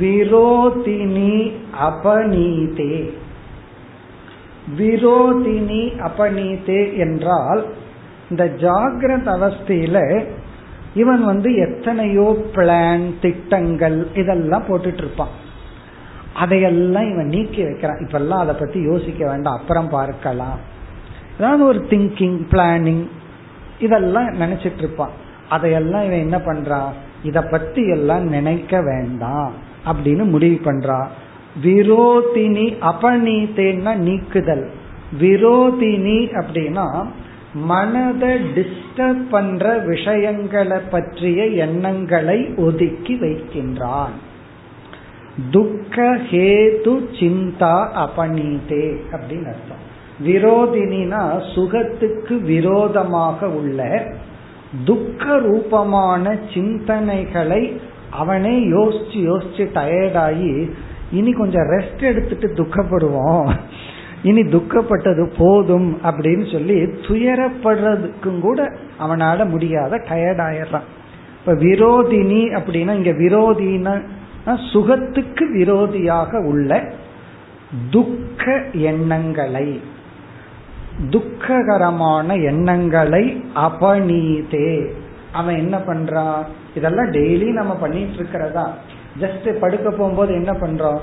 விரோதினி அபநீதே. விரோதினி அபநீதே என்றால் இந்த ஜாகிரத அவஸ்தையில இவன் வந்து எத்தனையோ பிளான் திட்டங்கள் இதெல்லாம் போட்டுட்டு இருப்பான். அதையெல்லாம் இவன் நீக்கி வைக்கிறான். இப்பெல்லாம் அதை பத்தி யோசிக்க வேண்டாம். அப்புறம் பார்க்கலாம். அதாவது ஒரு திங்கிங் பிளானிங் இதெல்லாம் நினைச்சிட்டு இருப்பான். அதையெல்லாம் இவன் என்ன பண்றான் இத பத்தி எல்லாம் நினைக்க வேண்டாம் அப்படின்னு முடிவு பண்றான் விரோதினி அபநீத்தேன்னா நீக்குதல். விரோதினி அப்படின்னா மனதை டிஸ்டர்ப் பண்ற விஷயங்களை பற்றிய எண்ணங்களை ஒதுக்கி வைக்கின்றான். துக்க ஹேது சிந்தா அபனீதே அப்படின்னு அர்த்தம். விரோதினா சுகத்துக்கு விரோதமாக உள்ள துக்க ரூபமான சிந்தனைகளை அவனே யோசிச்சு யோசிச்சு டயர்டாகி இனி கொஞ்சம் ரெஸ்ட் எடுத்துட்டு துக்கப்படுவோம். இனி துக்கப்பட்டது போதும் அப்படின்னு சொல்லி துயரப்படுறதுக்கும் கூட அவனால முடியாத டயர்ட் ஆயிடுறான் இப்ப விரோதினி அப்படின்னா இங்க விரோதினா சுகத்துக்கு விரோதியாக உள்ள துக்க எண்ணங்களை துக்ககரமான எண்ணங்களை அபநீதே. அவன் என்ன பண்றான்? இதெல்லாம் டெய்லி நம்ம பண்ணிட்டு இருக்கிறதா? ஜஸ்ட் படுக்க போகும்போது என்ன பண்றோம்?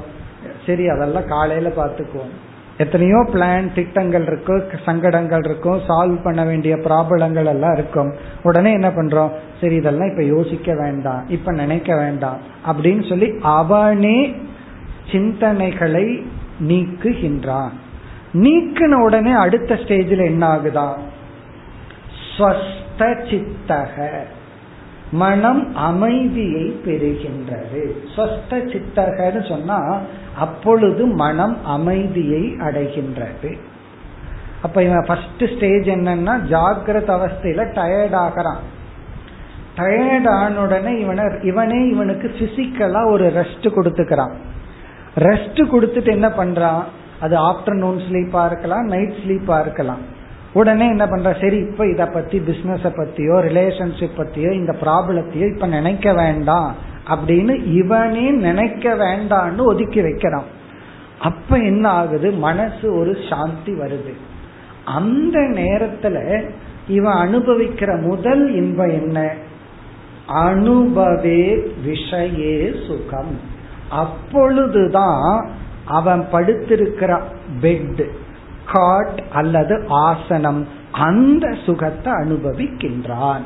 சரி அதெல்லாம் காலையில பாத்துக்குவோம் எத்தனையோ பிளான் திட்டங்கள் இருக்கும் சங்கடங்கள் இருக்கும் சால்வ் பண்ண வேண்டிய ப்ராப்ளங்கள் எல்லாம் இருக்கும். உடனே என்ன பண்றோம்? சரி இதெல்லாம் இப்ப யோசிக்க வேண்டாம் இப்ப நினைக்க வேண்டாம் அப்படின்னு சொல்லி அவனே சிந்தனைகளை நீக்குகின்றான். நீக்கின உடனே அடுத்த ஸ்டேஜில் என்ன ஆகுதா? ஸ்வஸ்த சித்தக. மனம் அமைதியை பெறுகின்றது. ஸ்வஸ்த சித்தகன்னு சொன்னா அப்பொழுது மனம் அமைதியை அடைகின்றது. அப்ப இவன் ஃபர்ஸ்ட் ஸ்டேஜ் என்னன்னா ஜாகிரத அவஸ்தையில டயர்ட் ஆகிறான். டயர்ட் ஆன உடனே இவனை இவனே இவனுக்கு பிசிக்கலா ஒரு ரெஸ்ட் கொடுத்துக்கிறான். ரெஸ்ட் கொடுத்துட்டு என்ன பண்றான்? அது ஆஃப்டர்நூன் ஸ்லீப்பா இருக்கலாம் நைட் ஸ்லீப்பா இருக்கலாம். உடனே என்ன பண்ற சரி இப்ப இத பத்தி பிசினஸ பத்தியோ ரிலேஷன்ஷிப் பத்தியோ இந்த ப்ராப்ளத்தையோ இப்ப நினைக்க வேண்டாம். அப்படின்னு இவனே நினைக்க வேண்டான்னு ஒதுக்கி வைக்கிறான். அப்ப என்ன ஆகுது? மனசு ஒரு சாந்தி வருது. அந்த நேரத்துல இவன் அனுபவிக்கிற முதல் இன்பம் என்ன? அனுபவே விஷயே சுகம். அப்பொழுதுதான் அவன் படுத்திருக்கிற பெட் காட் அல்லது ஆசனம் அந்த சுகத்தை அனுபவிக்கின்றான்.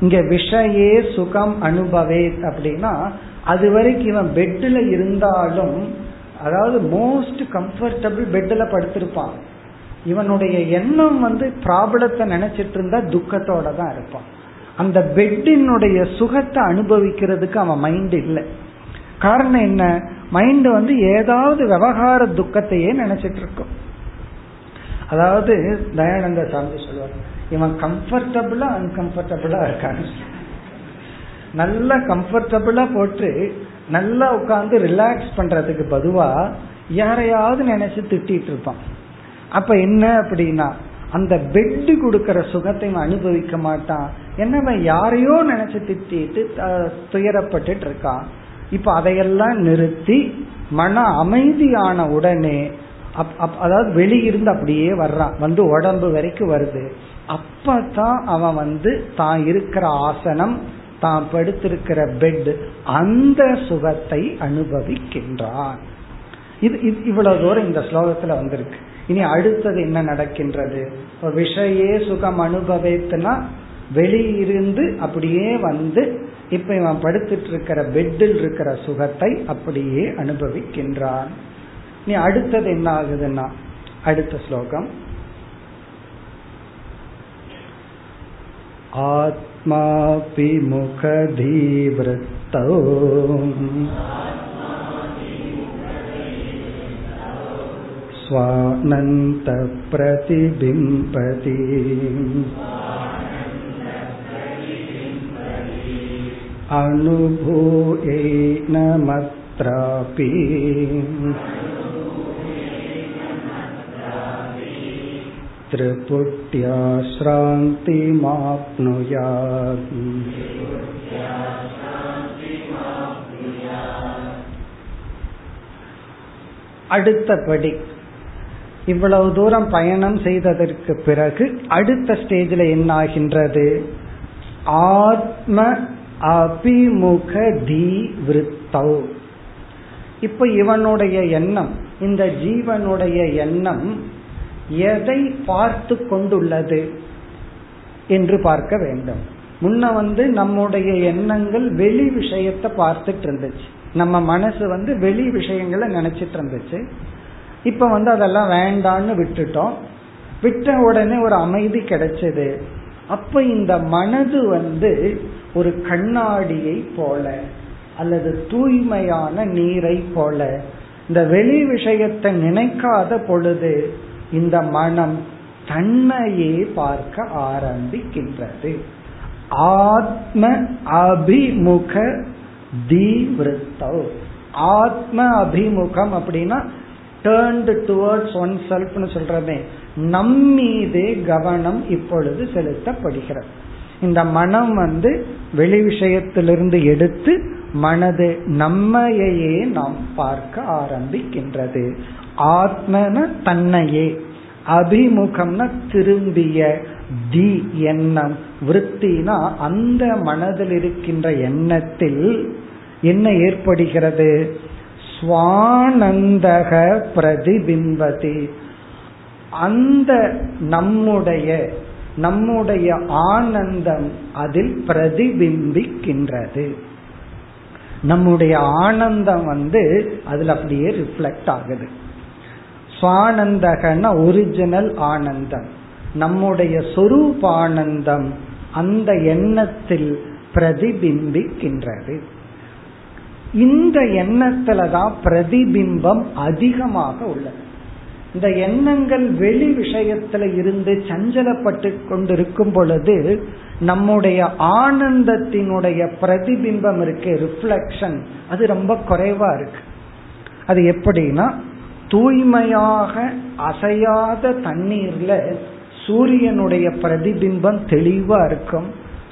இங்க விஷயே சுகம் அனுபவே அப்படின்னா அது வரைக்கும் இவன் பெட்டில் இருந்தாலும் அதாவது மோஸ்ட் கம்ஃபர்டபுள் பெட்டில் படுத்திருப்பான். இவனுடைய எண்ணம் வந்து ப்ராப்ளத்தை நினைச்சிட்டு இருந்தா துக்கத்தோட தான் இருப்பான். அந்த பெட்டினுடைய சுகத்தை அனுபவிக்கிறதுக்கு அவன் மைண்ட் இல்லை. காரணம் என்ன? மைண்ட் வந்து ஏதாவது விவகார துக்கத்தையே நினைச்சிட்டு இருக்கும். அதாவது தயானந்த சாமி சொல்லுவார் இவன் கம்ஃபர்டபுளா அன்கம்ஃபர்டபுளா இருக்கான்னு நல்லா கம்ஃபர்டபுளா போட்டு நல்லா உட்காந்து ரிலாக்ஸ் பண்றதுக்கு பதுவா யாரையாவது நினைச்சு திட்டிட்டு இருப்பான். அப்ப என்ன அப்படின்னா அந்த பெட்டு கொடுக்கற சுகத்தை அனுபவிக்க மாட்டான். என்னவன் யாரையோ நினைச்சு திட்டிட்டு துயரப்பட்டு இருக்கான். இப்ப அதையெல்லாம் நிறுத்தி மன அமைதியான உடனே அதாவது வெளியிருந்து அப்படியே வர்றான். வந்து உடம்பு வரைக்கும் வருது. அப்பதான் அவன் வந்து தான் இருக்கிற ஆசனம் தான் படுத்திருக்கிற பெட் அந்த சுகத்தை அனுபவிக்கின்றான். இது இவ்வளவு தூரம் இந்த ஸ்லோகத்துல வந்திருக்கு. இனி அடுத்தது என்ன நடக்கின்றது? விஷயே சுகம் அனுபவித்துனா வெளியிருந்து அப்படியே வந்து இப்ப இவன் படுத்துட்டு இருக்கிற பெட்டில் இருக்கிற சுகத்தை அப்படியே அனுபவிக்கின்றான். நீ அடுத்தது என்ன ஆகுதுன்னா அடுத்த ஸ்லோகம். आत्मापि मुखधीवृत्तौ स्वानन्तप्रतिबिम्बति अनुभूयेन मत्रापि त्रिपुट्या श्रान्तिमाप्नुयात् அடுத்தபடி இவ்வளவு தூரம் பயணம் செய்ததற்கு பிறகு அடுத்த ஸ்டேஜில் என்ன ஆகின்றது ஆத்ம அபிமுக தீவிருத்தௌ இப்ப இவனுடைய எண்ணம் இந்த ஜீவனுடைய எண்ணம் எதை பார்த்து கொண்டுள்ளது என்று பார்க்க வேண்டும். முன்ன வந்து நம்முடைய எண்ணங்கள் வெளி விஷயத்தை பார்த்துட்டு இருந்துச்சு. நம்ம மனசு வந்து வெளி விஷயங்களை நினைச்சிட்டு இருந்துச்சு. இப்ப வந்து அதெல்லாம் வேண்டான்னு விட்டுட்டோம். விட்ட உடனே ஒரு அமைதி கிடைச்சது. அப்ப இந்த மனது வந்து ஒரு கண்ணாடியை போல அல்லது தூய்மையான நீரை போல இந்த வெளி விஷயத்தை நினைக்காத பொழுது இந்த மனம் தன்னையே பார்க்க ஆரம்பிக்கின்றது. ஆத்ம அபிமுக தீவிரத்தோ ஆத்ம அபிமுகம் அப்படின்னா டேர்ன்டு டுவர்ட்ஸ் ஒன் செல்ஃப்னு சொல்றமே. நம்மீதே கவனம் இப்பொழுது செலுத்தப்படுகிறது. இந்த மனம் வந்து வெளி விஷயத்திலிருந்து எடுத்து மனது நம்மையே நாம் பார்க்க ஆரம்பிக்கின்றது. ஆத்மன தன்னையே. அபிமுகம்னா திரும்பிய தி எண்ணம். விற்த்தினா அந்த மனதில் இருக்கின்ற எண்ணத்தில் என்ன ஏற்படுகிறது? சுவானந்தக பிரதிபிம்பதி. அந்த நம்முடைய நம்முடைய ஆனந்தம் அதில் பிரதிபிம்பிக்கின்றது. நம்முடைய ஆனந்தம் வந்து அதுல அப்படியே ரிஃப்ளெக்ட் ஆகுது. சுவானந்தகன ஒரிஜினல் ஆனந்தம். நம்முடைய சொரூபானந்தம் அந்த எண்ணத்தில் பிரதிபிம்பிக்கின்றது. இந்த எண்ணத்துல தான் பிரதிபிம்பம் அதிகமாக உள்ளது. இந்த எண்ணங்கள் வெளி விஷயத்துல இருந்து சஞ்சலப்பட்டு கொண்டிருக்கும் பொழுது நம்முடைய ஆனந்தத்தினுடைய பிரதிபிம்பம் இருக்கு ரிஃப்ளெக்ஷன் அது ரொம்ப குறைவா இருக்கு. அது எப்படின்னா தூய்மையாக அசையாத தண்ணீர்ல சூரியனுடைய பிரதிபிம்பம் தெளிவா இருக்கும்.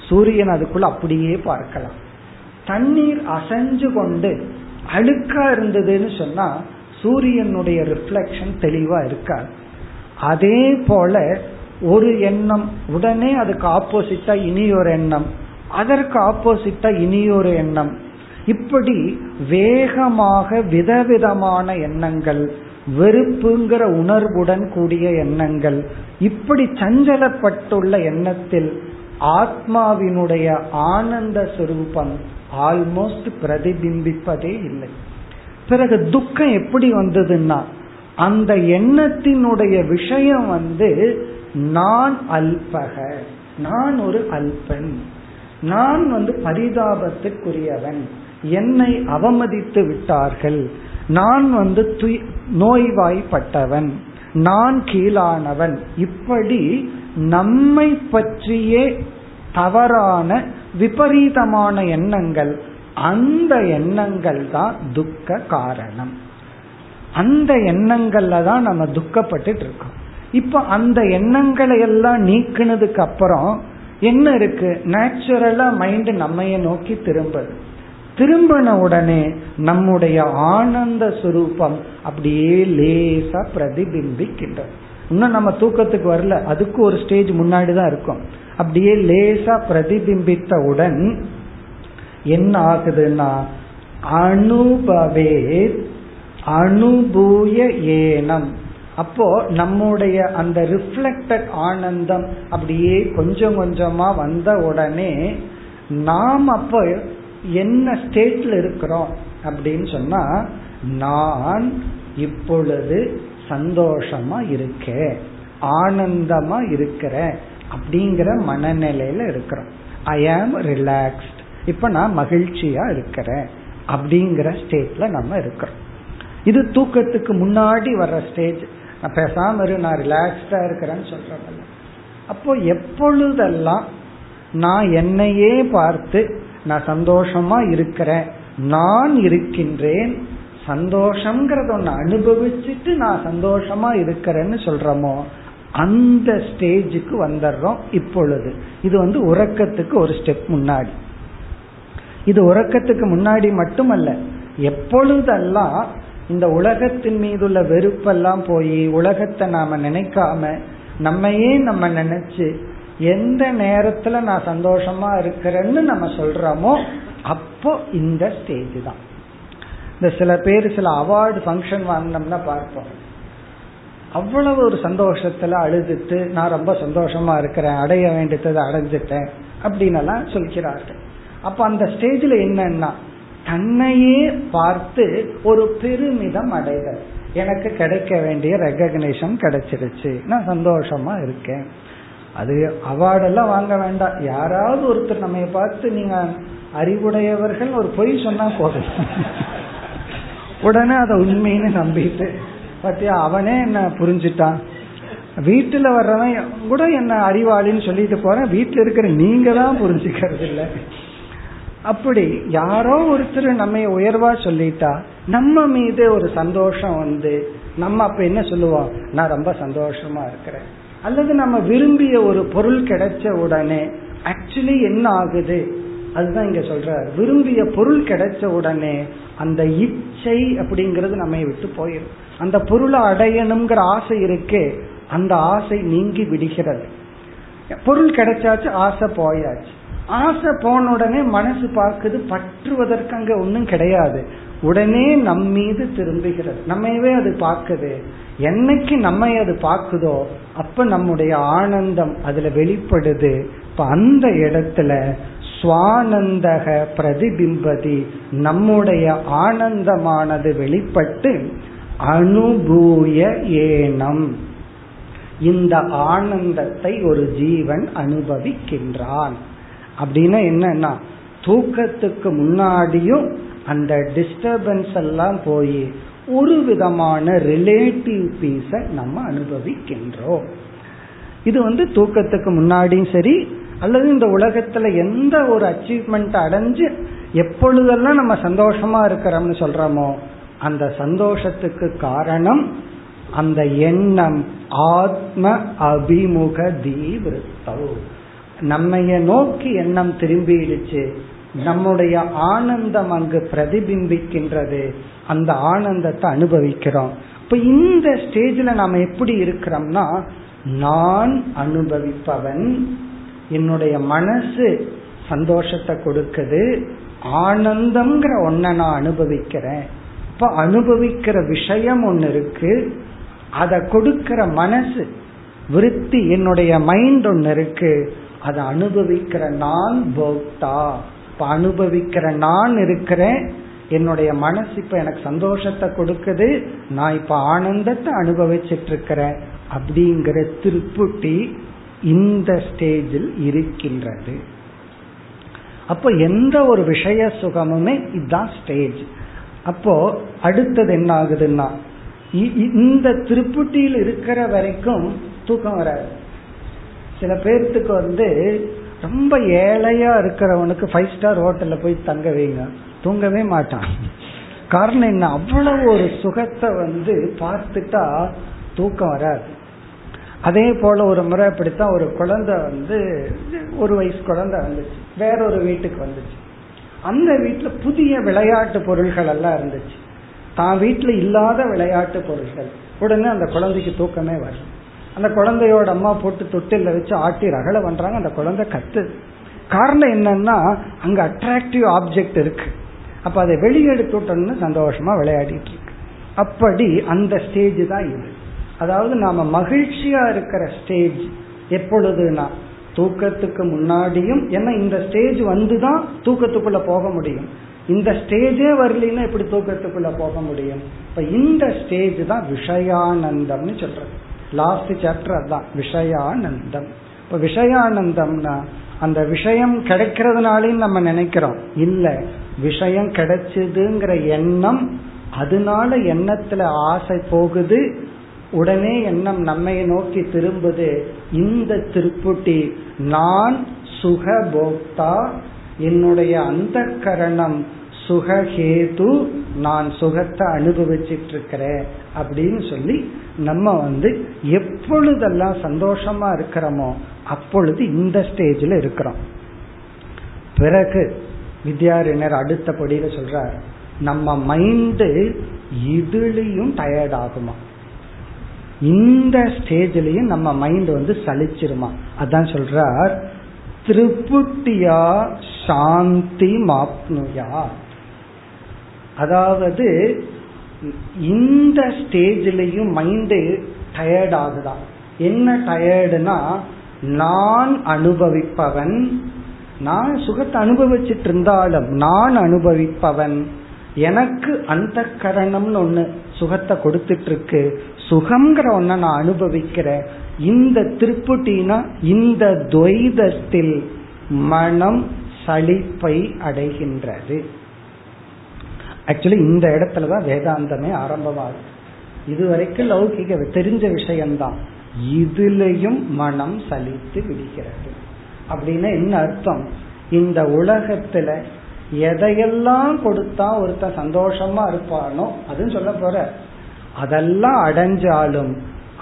சூரியன் அதுக்குள்ள அப்படியே பார்க்கலாம். தண்ணீர் அசைஞ்சு கொண்டு அழுக்கா இருந்ததுன்னு சொன்னா சூரியனுடைய ரிஃப்ளெக்ஷன் தெளிவா இருக்காது. அதே போல ஒரு எண்ணம் உடனே அதுக்கு ஆப்போசிட்டா இனி ஒரு எண்ணம் அதற்கு ஆப்போசிட்டா இனி ஒரு எண்ணம். இப்படி வேகமாக விதவிதமான எண்ணங்கள் வெறுப்புங்கிற உணர்வுடன் கூடிய எண்ணங்கள் இப்படி சஞ்சலப்பட்டுள்ள எண்ணத்தில் ஆத்மாவினுடைய ஆனந்த சுரூபம் ஆல்மோஸ்ட் பிரதிபிம்பிப்பதே இல்லை. பிறகு துக்கம் எப்படி வந்ததுன்னா அந்த எண்ணத்தினுடைய விஷயம் வந்து நான் அல்பக நான் ஒரு அல்பன் நான் வந்து பரிதாபத்துக்குரியவன் என்னை அவமதித்து விட்டார்கள் நான் வந்து நோய்வாய்ப்பட்டவன். நான் கீழானவன். இப்படி நம்மை பற்றியே தவறான விபரீதமான எண்ணங்கள் அந்த எண்ணங்கள் தான் துக்க காரணம். அந்த எண்ணங்கள்ல தான் நம்ம துக்கப்பட்டு இருக்கோம். இப்ப அந்த எண்ணங்களை எல்லாம் நீக்கினதுக்கு அப்புறம் என்ன இருக்கு? நேச்சுரலா மைண்ட் நம்மைய நோக்கி திரும்புது. திரும்பின உடனே நம்முடைய ஆனந்த சுரூபம் அப்படியே லேசா பிரதிபிம்பிக்கின்றது. இன்னும் நம்ம தூக்கத்துக்கு வரல. அதுக்கு ஒரு ஸ்டேஜ் முன்னாடி தான் இருக்கும். அப்படியே லேசா பிரதிபிம்பித்தவுடன் என்ன ஆகுதுன்னா அனுபவே அனுபூய ஏனம். அப்போ நம்முடைய அந்த ரிஃப்ளெக்டட் ஆனந்தம் அப்படியே கொஞ்சம் கொஞ்சமா வந்த உடனே நாம் அப்போ என்ன ஸ்டேட்ல இருக்கிறோம் அப்படின்னு சொன்னா நான் இப்பொழுது சந்தோஷமா இருக்கேன் ஆனந்தமா இருக்கிறேன் அப்படிங்கிற மனநிலையில இருக்கிறோம். ஐ ஆம் ரிலாக்ஸ்ட் இப்ப நான் மகிழ்ச்சியா இருக்கிறேன் அப்படிங்கிற ஸ்டேட்ல நம்ம இருக்கிறோம். இது தூக்கத்துக்கு முன்னாடி வர்ற ஸ்டேஜ் நான் பேசாம இரு நான் ரிலாக்ஸ்டா இருக்கிறேன்னு சொல்றதில்ல. அப்போ எப்பொழுதெல்லாம் நான் என்னையே பார்த்து நான் சந்தோஷமா இருக்கிறேன் நான் இருக்கின்றேன் சந்தோஷங்கிறத ஒன்று அனுபவிச்சுட்டு நான் சந்தோஷமா இருக்கிறேன்னு சொல்றோமோ அந்த ஸ்டேஜுக்கு வந்துடுறோம் இப்பொழுது. இது வந்து உறக்கத்துக்கு ஒரு ஸ்டெப் முன்னாடி. இது உறக்கத்துக்கு முன்னாடி மட்டுமல்ல எப்பொழுதெல்லாம் இந்த உலகத்தின் மீதுள்ள வெறுப்பெல்லாம் போய் உலகத்தை நாம நினைக்காம நம்மையே நம்ம நினைச்சு எந்த நேரத்துல நான் சந்தோஷமா இருக்கிறேன்னு நம்ம சொல்றோமோ அப்போ இந்த ஸ்டேஜ் தான். இந்த சில பேர் சில அவார்டு ஃபங்க்ஷன் வாங்கினோம்னா பார்ப்போம். அவ்வளவு ஒரு சந்தோஷத்துல அழுதுட்டு நான் ரொம்ப சந்தோஷமா இருக்கிறேன் அடைய வேண்டியதை அடைஞ்சிட்டேன் அப்படின்னு எல்லாம் சொல்கிறார்கள். அப்ப அந்த ஸ்டேஜ்ல என்னன்னா தன்னையே பார்த்து ஒரு பெருமிதம் அடைதல். எனக்கு கிடைக்க வேண்டிய ரெகக்னேஷன் கிடைச்சிருச்சு. நான் சந்தோஷமா இருக்கேன். அது அவார்டெல்லாம் வாங்க வேண்டாம். யாராவது ஒருத்தர் நம்ம பார்த்து நீங்க அறிவுடையவர்கள் ஒரு பொய் சொன்னா போதும். உடனே அதை உண்மைன்னு நம்பிட்டு பத்தியா அவனே என்ன புரிஞ்சுட்டான்? வீட்டுல வர்றவன் கூட என்ன அறிவாளின்னு சொல்லிட்டு போறேன் வீட்டுல இருக்கிற நீங்க தான் புரிஞ்சுக்கிறது இல்லை. அப்படி யாரோ ஒருத்தர் நம்ம உயர்வா சொல்லிட்டா நம்ம மீது ஒரு சந்தோஷம் வந்து நம்ம அப்ப என்ன சொல்லுவோம்? நான் ரொம்ப சந்தோஷமா இருக்கிறேன். அல்லது நம்ம விரும்பிய ஒரு பொருள் கிடைச்ச உடனே ஆக்சுவலி என்ன ஆகுது? அதுதான் இங்க சொல்ற விரும்பிய பொருள் கிடைச்ச உடனே அந்த இச்சை அப்படிங்கிறது நம்ம விட்டு போயிடும் அந்த பொருளை அடையணுங்கிற ஆசை இருக்கே அந்த ஆசை நீங்கி விடுகிறது. பொருள் கிடைச்சாச்சு ஆசை போயாச்சு. ஆசை போன உடனே மனசு பார்க்குது பற்றுவதற்கு அங்க ஒன்றும் கிடையாது. உடனே நம் மீது திரும்புகிறது. நம்மவே அது பார்க்குது. என்னைக்கு நம்ம அது பார்க்குதோ அப்ப நம்முடைய ஆனந்தம் அதுல வெளிப்படுது. இப்ப அந்த இடத்துல சுவானந்தக பிரதிபிம்பதி நம்முடைய ஆனந்தமானது வெளிப்பட்டு அனுபூய ஏனம். இந்த ஆனந்தத்தை ஒரு ஜீவன் அனுபவிக்கின்றான். அப்படின்னா என்னன்னா தூக்கத்துக்கு முன்னாடியும் அந்த டிஸ்டர்பன்ஸ் எல்லாம் போய் ஒரு விதமான ரிலேட்டிவ் பீஸை நம்ம அனுபவிக்கின்றோம். இது வந்து தூக்கத்துக்கு முன்னாடியும் சரி அல்லது இந்த உலகத்துல எந்த ஒரு அச்சீவ்மெண்ட் அடைஞ்சு எப்பொழுதெல்லாம் நம்ம சந்தோஷமா இருக்கிறோம்னு சொல்றோமோ அந்த சந்தோஷத்துக்கு காரணம் அந்த எண்ணம் ஆத்ம அபிமுக தீவிரத்தோ நம்மைய நோக்கி எண்ணம் திரும்பிடுச்சு நம்முடைய ஆனந்தம் அங்கு பிரதிபிம்பிக்கின்றது. அந்த ஆனந்தத்தை அனுபவிக்கிறோம். இப்ப இந்த ஸ்டேஜ்ல நாம எப்படி இருக்கிறோம்னா நான் அனுபவிப்பவன் என்னுடைய மனசு சந்தோஷத்தை கொடுக்குது ஆனந்தம்ங்கிற ஒன்ன நான் அனுபவிக்கிறேன். இப்ப அனுபவிக்கிற விஷயம் ஒன்னு இருக்கு அதை கொடுக்கிற மனசு விருத்தி என்னுடைய மைண்ட் ஒன்னு இருக்கு அதை அனுபவிக்கிற நான் போக்தா. இப்ப அனுபவிக்கிற நான் இருக்கிறேன் என்னுடைய மனசு இப்ப எனக்கு சந்தோஷத்தை கொடுக்குது நான் இப்ப ஆனந்தத்தை அனுபவிச்சிட்டு இருக்கிறேன் அப்படிங்கிற திருப்புட்டி இந்த ஸ்டேஜில் இருக்கின்றது. அப்போ எந்த ஒரு விஷய சுகமுமே இதுதான் ஸ்டேஜ். அப்போ அடுத்தது என்ன ஆகுதுன்னா இந்த திருப்புட்டியில் இருக்கிற வரைக்கும் தூக்கம் வராது. சில பேர்த்துக்கு வந்து ரொம்ப ஏழையா இருக்கிறவனுக்கு ஃபைவ் ஸ்டார் ஹோட்டல்ல போய் தங்க வைங்க. தூங்கவே மாட்டான். காரணம் என்ன? அவ்வளவு ஒரு சுகத்தை வந்து பார்த்துட்டா தூக்கம் வராது. அதே போல ஒரு முறை அப்படித்தான் ஒரு குழந்தை வந்து ஒரு வயசு குழந்தை வந்துச்சு. வேற ஒரு வீட்டுக்கு வந்துச்சு. அந்த வீட்டுல புதிய விளையாட்டு பொருள்கள் எல்லாம் இருந்துச்சு. தான் வீட்டுல இல்லாத விளையாட்டு பொருள்கள். உடனே அந்த குழந்தைக்கு தூக்கமே வரும் அந்த குழந்தையோட அம்மா போட்டு தொட்டில வச்சு ஆட்டி ரகலை பண்றாங்க அந்த குழந்தை கத்துது. காரணம் என்னன்னா அங்க அட்ராக்டிவ் ஆப்ஜெக்ட் இருக்கு. அப்ப அதை வெளியெடுத்து விட்டோம்னு சந்தோஷமா விளையாடிட்டு இருக்கு. அப்படி அந்த ஸ்டேஜ் தான் இது. அதாவது நாம மகிழ்ச்சியா இருக்கிற ஸ்டேஜ் எப்பொழுதுனா தூக்கத்துக்கு முன்னாடியும் ஏன்னா இந்த ஸ்டேஜ் வந்துதான் தூக்கத்துக்குள்ள போக முடியும். இந்த ஸ்டேஜே வரலன்னா எப்படி தூக்கத்துக்குள்ள போக முடியும்? இப்ப இந்த ஸ்டேஜ் தான் விஷயானந்தம்னு சொல்றது. லாஸ்ட் சாப்டர் அதான் விஷயானந்தம். இப்ப விஷயானந்தம்னா அந்த விஷயம் கிடைக்கிறதுனாலையும் நம்ம நினைக்கிறோம். இல்ல விஷயம் கிடைச்சதுங்கிற எண்ணம் அதனால எண்ணத்துல ஆசை போகுது உடனே எண்ணம் நம்மை நோக்கி திரும்புது. இந்த திருப்புட்டி நான் சுகபோக்தா என்னுடைய அந்த கரணம் சுகஹேது நான் சுகத்தை அனுபவிச்சிட்டு இருக்கிறேன் அப்படின்னு சொல்லி நம்ம வந்து எப்பொழுதெல்லாம் சந்தோஷமா இருக்கிறோமோ அப்பொழுது இந்த ஸ்டேஜில் இருக்கிறோம். பிறகு வித்யாரிணர் அடுத்தபடியில சொல்றார் நம்ம மைண்டு இதுலயும் டயர்ட் ஆகுமா? இந்த ஸ்டேஜ்லயும் நம்ம மைண்ட் வந்து சலிச்சிருமா? அதான் சொல்றார் திருப்புட்டியா சாந்தி மாப்னுயா? அதாவது இந்த ஸ்டேஜ்லயும் மைண்டு டயர்ட் ஆகுதான் என்ன டயர்டுனா நான் அனுபவிப்பவன் நான் சுகத்தை அனுபவிச்சிட்டு இருந்தாலும் நான் அனுபவிப்பவன். எனக்கு அந்த கரணம்னு ஒண்ணு சுகத்தை கொடுத்துட்டு இருக்கு சுகம்ங்கிற ஒன்ன நான் அனுபவிக்கிறேன். இந்த திருப்புட்டினா இந்த துவைதத்தில் மனம் சலிப்பை அடைகின்றது. ஆக்சுவலி இந்த இடத்துலதான் வேதாந்தமே ஆரம்பமாகுது. இதுவரைக்கும் லௌகிக தெரிஞ்ச விஷயம்தான். இதுலயும் மனம் சலித்து விடுகிறது. அப்படின்னா என்ன அர்த்தம்? இந்த உலகத்துல எதையெல்லாம் கொடுத்தா ஒருத்தன் சந்தோஷமா இருப்பானோ அதுன்னு சொல்ல போற. அதெல்லாம் அடைஞ்சாலும்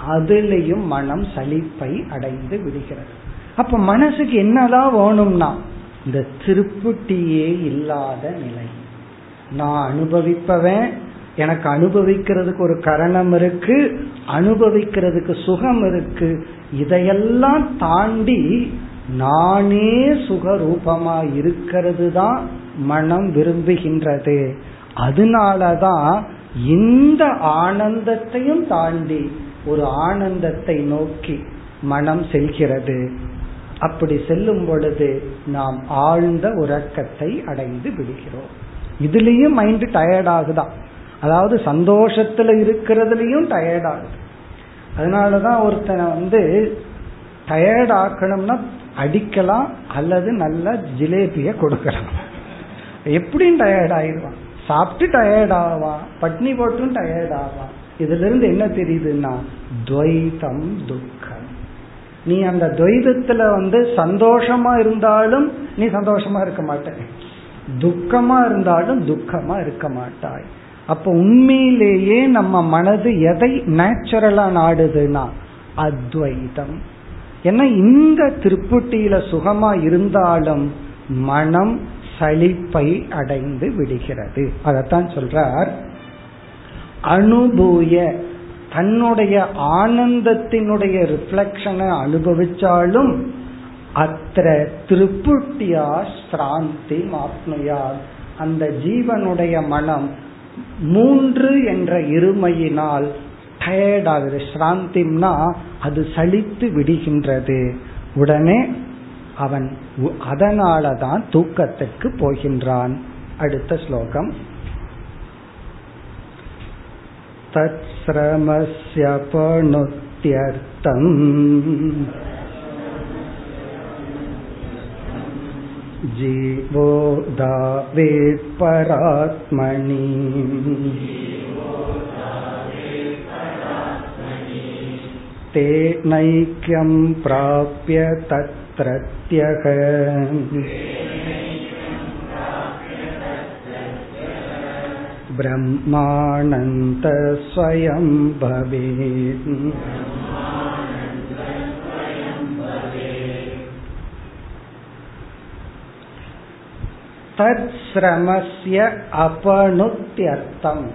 அதுலயும் மனம் சலிப்பை அடைந்து விடுகிறது. அப்ப மனசுக்கு என்னதான் வேணும்னா இந்த திருப்புட்டியே இல்லாத நிலை. நான் அனுபவிப்பவன் எனக்கு அனுபவிக்கிறதுக்கு ஒரு கரணம் இருக்கு அனுபவிக்கிறதுக்கு சுகம் இருக்கு. இதையெல்லாம் தாண்டி நானே சுகரூபமா இருக்கிறது தான் மனம் விரும்புகின்றது. அதனாலதான் இந்த ஆனந்தத்தையும் தாண்டி ஒரு ஆனந்தத்தை நோக்கி மனம் செல்கிறது. அப்படி செல்லும் பொழுது நாம் ஆழ்ந்த உறக்கத்தை அடைந்து விடுகிறோம். இதுலயும் மைண்ட் டயர்ட் ஆகுதான் அதாவது சந்தோஷத்துல இருக்கிறதுலயும் டயர்ட் ஆகுது. அதனாலதான் ஒருத்தனை வந்து டயர்ட் ஆக்கணும்னா அடிக்கலாம் அல்லது நல்ல ஜிலேபிய கொடுக்கலாம். எப்படியும் டயர்ட் ஆயிடுவான். சாப்பிட்டு டயர்ட் ஆவான். பட்னி போட்டும் டயர்ட் ஆவான். இதுல இருந்து என்ன தெரியுதுன்னா துவைதம் துக்கம். நீ அந்த துவைதத்துல வந்து சந்தோஷமா இருந்தாலும் நீ சந்தோஷமா இருக்க மாட்டேன். துக்கமா இருந்தாலும் துக்கமா இருக்க மாட்டாய். அப்ப உண்மையிலேயே நம்ம மனது எதை நேச்சுரலா நாடுதுன்னா அத்வைதம். ஏன்னா இந்த திருப்புட்டியில சுகமா இருந்தாலும் மனம் சலிப்பை அடைந்து விடுகிறது. அதத்தான் சொல்றார் அனுபூய தன்னுடைய ஆனந்தத்தினுடைய ரிஃப்ளக்ஷனை அனுபவிச்சாலும் அத்த திருப்புட்டியா ஸ்ராந்தி மாப்னுயா அந்த ஜீவனுடைய மனம் மூன்று என்ற இருமையினால் டயர்ட் ஆகுது ஸ்ராந்திம்னா அது சலித்து விடுகின்றது உடனே அவன் அதனால தான் தூக்கத்திற்கு போகின்றான் அடுத்த ஸ்லோகம் तत्श्रमस्य पणुत्यर्थम् जीवो दावेत् परात्मनि तेनैक्यं प्राप्य तत्रत्यः ब्रह्मानन्द स्वयं भवेत् தத் சிரமஸ்ய அபனுத்தியர்த்தம்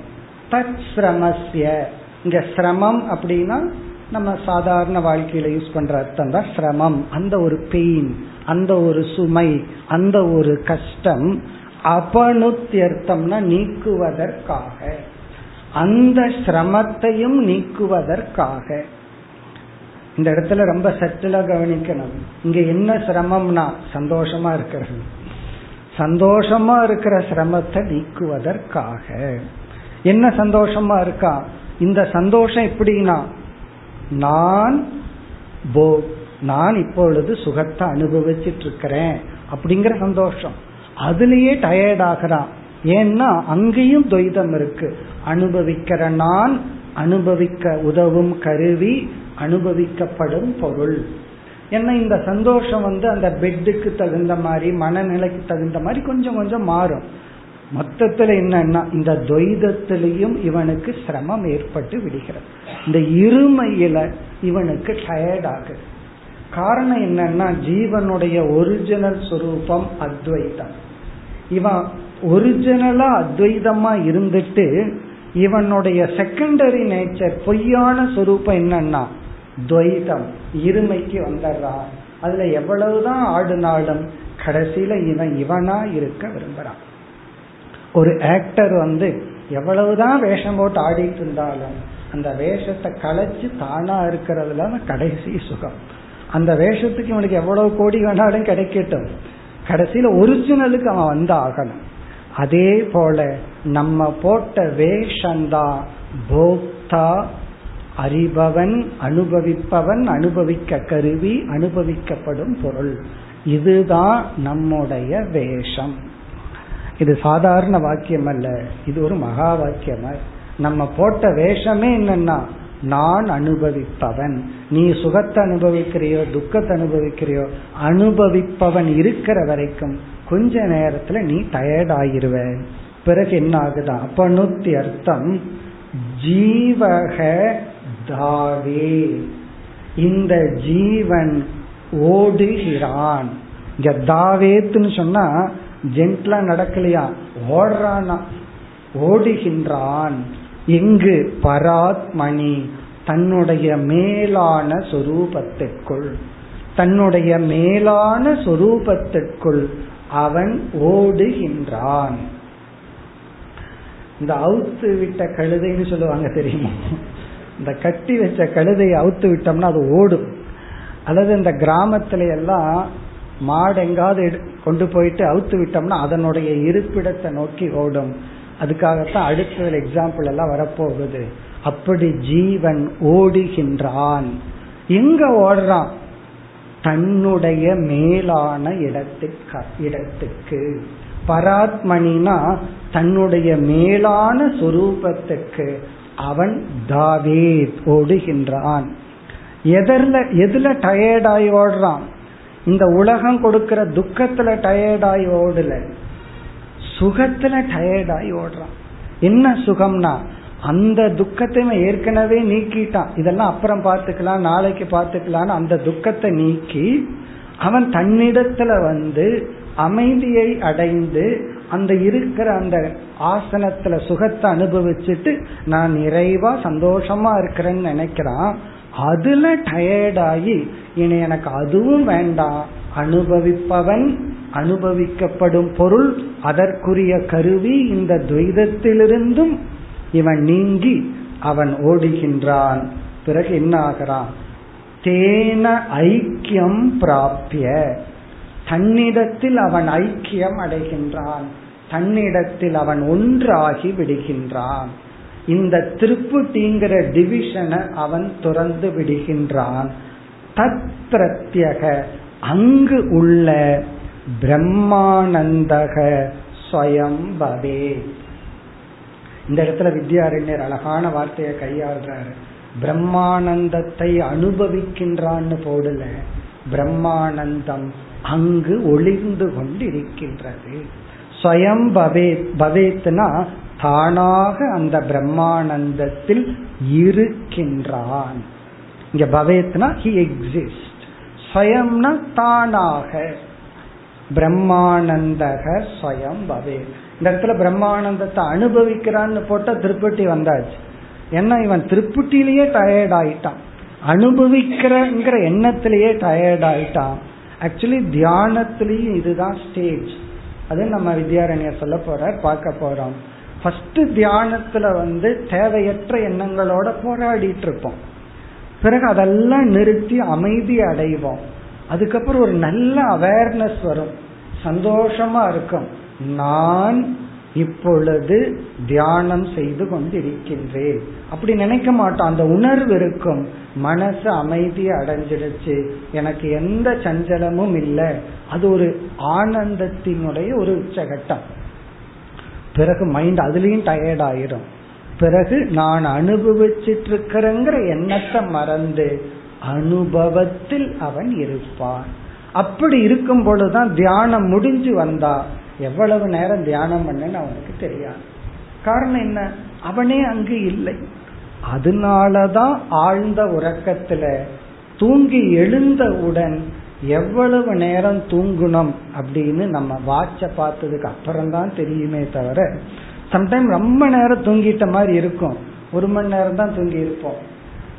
தத் சிரமஸ்ய இங்க சிரமம் அப்படின்னா நம்ம சாதாரண வாழ்க்கையில யூஸ் பண்ற அர்த்தம் தான் சிரமம். அந்த ஒரு பெயின் அந்த ஒரு சுமை அந்த ஒரு கஷ்டம் அபனுத்தியர்த்தம்னா நீக்குவதற்காக. அந்த சிரமத்தையும் நீக்குவதற்காக. இந்த இடத்துல ரொம்ப சட்டிலா கவனிக்கணும். இங்க என்ன சிரமம்னா சந்தோஷமா இருக்கிறது. சந்தோஷமா இருக்கிற சிரமத்தை நீக்குவதற்காக. என்ன சந்தோஷமா இருக்கா? இந்த சந்தோஷம் எப்படின்னா நான் போ நான் இப்பொழுது சுகத்தை அனுபவிச்சிட்டு இருக்கிறேன் அப்படிங்கிற சந்தோஷம். அதுலேயே டயர்ட் ஆகிறான் ஏன்னா அங்கேயும் துவைதம் இருக்கு. அனுபவிக்கிற நான் அனுபவிக்க உதவும் கருவி அனுபவிக்கப்படும் பொருள். ஏன்னா இந்த சந்தோஷம் வந்து அந்த பெட்டுக்கு தகுந்த மாதிரி மனநிலைக்கு தகுந்த மாதிரி கொஞ்சம் கொஞ்சம் மாறும். மொத்தத்துல என்னன்னா இந்த துவைதத்திலையும் இவனுக்கு சிரமம் ஏற்பட்டு விடுகிறது. இந்த இருமையில இவனுக்கு டயர்ட் ஆகுது. காரணம் என்னன்னா ஜீவனுடைய ஒரிஜினல் சுரூபம் அத்வைதம். இவன் ஒரிஜினலா அத்வைதமா இருந்துட்டு இவனுடைய செகண்டரி நேச்சர் பொய்யான சொரூபம் என்னன்னா துவைதம் இருமைக்கு வந்துடுறான் அதுல எவ்வளவுதான் ஆடுனாலும் கடைசியில இவன் இவனா இருக்க விரும்புறான். ஒரு ஆக்டர் வந்து எவ்வளவுதான் வேஷம் போட்டு ஆடிட்டு இருந்தாலும் அந்த வேஷத்தை களைச்சு தானா இருக்கிறதுல கடைசி சுகம். அந்த வேஷத்துக்கு இவனுக்கு எவ்வளவு கோடி வேணாலும் கிடைக்கட்டும். கடைசியில ஒரிஜினலுக்கு அவன் வந்து ஆகணும் அதே போல நம்ம போட்ட வேஷந்தான் போக்தா அறிபவன் அனுபவிப்பவன் அனுபவிக்க கருவி அனுபவிக்கப்படும் பொருள். இதுதான் நம்முடைய வேஷம். இது சாதாரண வாக்கியம் அல்ல. இது ஒரு மகா வாக்கியம். நம்ம போட்ட வேஷமே என்னன்னா நான் அனுபவிப்பவன். நீ சுகத்தை அனுபவிக்கிறியோ துக்கத்தை அனுபவிக்கிறியோ அனுபவிப்பவன் இருக்கிற வரைக்கும் கொஞ்ச நேரத்துல நீ டயர்ட் ஆகிருவ பிறகு என்ன ஆகுதா? அப்பனுத்தி அர்த்தம் ஜீவக தாவே. இந்த ஜீவன் ஓடுகிறான். இங்க தாவேத்துன்னு சொன்னா ஜென்ட்லா நடக்கலையா? ஓடுறானா? ஓடுகின்றான். எங்கு பராத்மணி தன்னுடைய மேலான சொரூபத்திற்குள் தன்னுடைய மேலான சொரூபத்திற்குள் அவன் ஓடுகின்றான். இந்த அவுத்து விட்ட கழுதைன்னு சொல்லுவாங்க தெரியுமா? இந்த கட்டி வச்ச கழுதையை அவுத்து விட்டோம்னா அது ஓடும். அல்லது இந்த கிராமத்துல எல்லாம் மாடு எங்காவது கொண்டு போயிட்டு அவுத்து விட்டோம்னா அதனுடைய இருப்பிடத்தை நோக்கி ஓடும். அதுக்காகத்தான் அடுத்த எக்ஸாம்பிள் எல்லாம் வரப்போகுது. அப்படி ஜீவன் ஓடுகின்றான். எங்க ஓடுறான். தன்னுடைய மேலான இடத்துக்கு இடத்துக்கு. பராத்மணினா தன்னுடைய மேலான சொரூபத்துக்கு. அவன் தாவே ஓடுகின்றான். எதில் எதுல டயர்டாய் ஓடுறான்? இந்த உலகம் கொடுக்கிற துக்கத்துல டயர்டாய் ஓடல. சுகத்துல டயர்டாய் ஓடுறான். என்ன சுகம்னா அந்த துக்கத்தை ஏற்கனவே நீக்கிட்டான். இதெல்லாம் அப்புறம் பார்த்துக்கலாம் நாளைக்கு பார்த்துக்கலான்னு அந்த துக்கத்தை நீக்கி அவன் தன்னிடத்துல வந்து அமைதியை அடைந்து அந்த இருக்கிற அந்த ஆசனத்துல சுகத்தை அனுபவிச்சுட்டு நான் நிறைவா சந்தோஷமா இருக்கிறேன்னு நினைக்கிறான் அதுல டயர்டாகி இனி எனக்கு அதுவும் வேண்டாம். அனுபவிப்பவன் அனுபவிக்கப்படும் பொருள் அதற்குரிய கருவி இந்த துவைதத்திலிருந்தும் இவன் நீங்கி அவன் ஓடுகின்றான். பிறகு என்ன ஆகிறான் தேன ஐக்கியம் பிராப்திய. தன்னிடத்தில் அவன் ஐக்கியம் அடைகின்றான். தன்னிடத்தில் அவன் ஒன்றாகி விடுகின்றான். இந்த திருப்புட்டிங்கிற டிவிஷனை அவன் துறந்து விடுகின்றான். தத் பிரத்யக அங்கு உள்ள பிரம்மானந்தக ஸ்வயம்பவே. இந்த இடத்துல வித்யாரண்யர் அழகான வார்த்தையை கையாளுறாரு. பிரம்மானந்தத்தை அனுபவிக்கின்றான்னு போடல. பிரம்மானந்தம் அங்கு ஒளிர்ந்து கொண்டிருக்கின்றது. ஸ்வயம் பவேத் பவேத்னா தானாக அந்த பிரம்மானந்தத்தில் இருக்கின்றான். இங்க பவேத்னா ஹி எக்ஸிஸ்ட் ஸ்வயம்னா தானாக. பிரம்மானந்தக ஸ்வயம் பவே இந்த இடத்துல பிரம்மானந்தத்தை அனுபவிக்கிறான்னு போட்டா திருப்பட்டி வந்தாச்சு. ஏன்னா இவன் திருப்பட்டிலேயே டயர்ட் ஆயிட்டான். அனுபவிக்கிறங்கிற எண்ணத்திலேயே டயர்ட் ஆயிட்டான். ஆக்சுவலி தியானத்திலையும் இதுதான் ஸ்டேஜ் அது நம்ம வித்யாரண்யர் சொல்ல போற பார்க்க போறோம். ஃபர்ஸ்ட் தியானத்துல வந்து தேவையற்ற எண்ணங்களோட போராடிட்டு இருப்போம் பிறகு அதெல்லாம் நிறுத்தி அமைதி அடைவோம். அதுக்கப்புறம் ஒரு நல்ல அவேர்னஸ் வரும். சந்தோஷமா இருக்கும். நான் இப்பொழுது தியானம் செய்து கொண்டிருக்கின்றேன். அப்படி நினைக்க மாட்டோம் அந்த உணர்வு இருக்கும். மனசு அமைதி அடைஞ்சிடுச்சு. எனக்கு எந்த சஞ்சலமும் இல்லை. அது ஒரு ஆனந்தத்தினுடைய ஒரு உச்சகட்டம். பிறகு மைண்ட் அதுலயும் டயர்ட் ஆயிரும் பிறகு நான் அனுபவிச்சிட்டு இருக்கிறேங்கிற எண்ணத்தை மறந்து அனுபவத்தில் அவன் இருப்பான். அப்படி இருக்கும் பொழுதுதான் தியானம் முடிஞ்சு வந்தா எவ்வளவு நேரம் தியானம் பண்ணன்னு அவனுக்கு தெரியாது. காரணம் என்ன? அவனே அங்கு இல்லை. அதனாலதான் ஆழ்ந்த உறக்கத்துல தூங்கி எழுந்தவுடன் எவ்வளவு நேரம் தூங்கணும் அப்படின்னு நம்ம வாட்ச பார்த்ததுக்கு அப்புறம் தான் தெரியுமே தவிர சம்டைம் ரொம்ப நேரம் தூங்கிட்ட மாதிரி இருக்கும். ஒரு மணி நேரம் தான் தூங்கி இருப்போம்.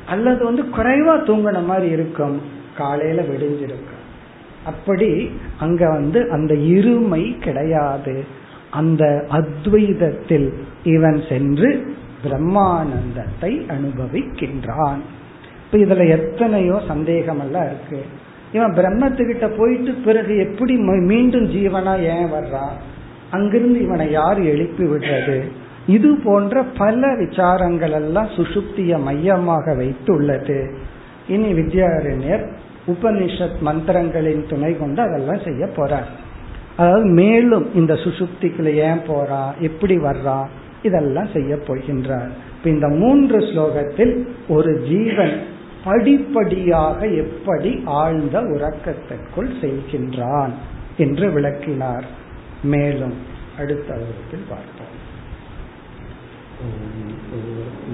அல்லது வந்து குறைவா தூங்கின மாதிரி இருக்கும். காலையில விடிஞ்சிருக்கும். அப்படி அங்க வந்து அந்த இருமை கிடையாது. அந்த அத்வைதத்தில் இவன் சென்று பிரம்மானந்தத்தை அனுபவிக்கின்றான். இப்ப இதுல எத்தனையோ சந்தேகம் எல்லாம் இருக்கு. இவன் பிரம்மத்துக்கிட்ட போயிட்டு பிறகு எப்படி மீண்டும் ஜீவனா ஏன் வர்றான்? அங்கிருந்து இவனை யார் எழுப்பி விடுறது? இது போன்ற பல விசாரங்கள் எல்லாம் சுசுப்திய மையமாக வைத்துள்ளது. இனி வித்யாரண்யர் உபனிஷத் மந்திரங்களின் துணை கொண்டு அதெல்லாம் செய்ய போறார். அதாவது மேலும் இந்த சுசுப்திக்குள்ள ஏன் போறா எப்படி வர்றா இதெல்லாம் செய்ய போகின்றார். இப்ப இந்த மூன்று ஸ்லோகத்தில் ஒரு ஜீவன் படிப்படியாக எப்படி ஆழ்ந்த உறக்கத்திற்குள் செல்கின்றான் என்று விளக்கினார். மேலும் அடுத்த வகுப்பில் பார்ப்போம். ஓம்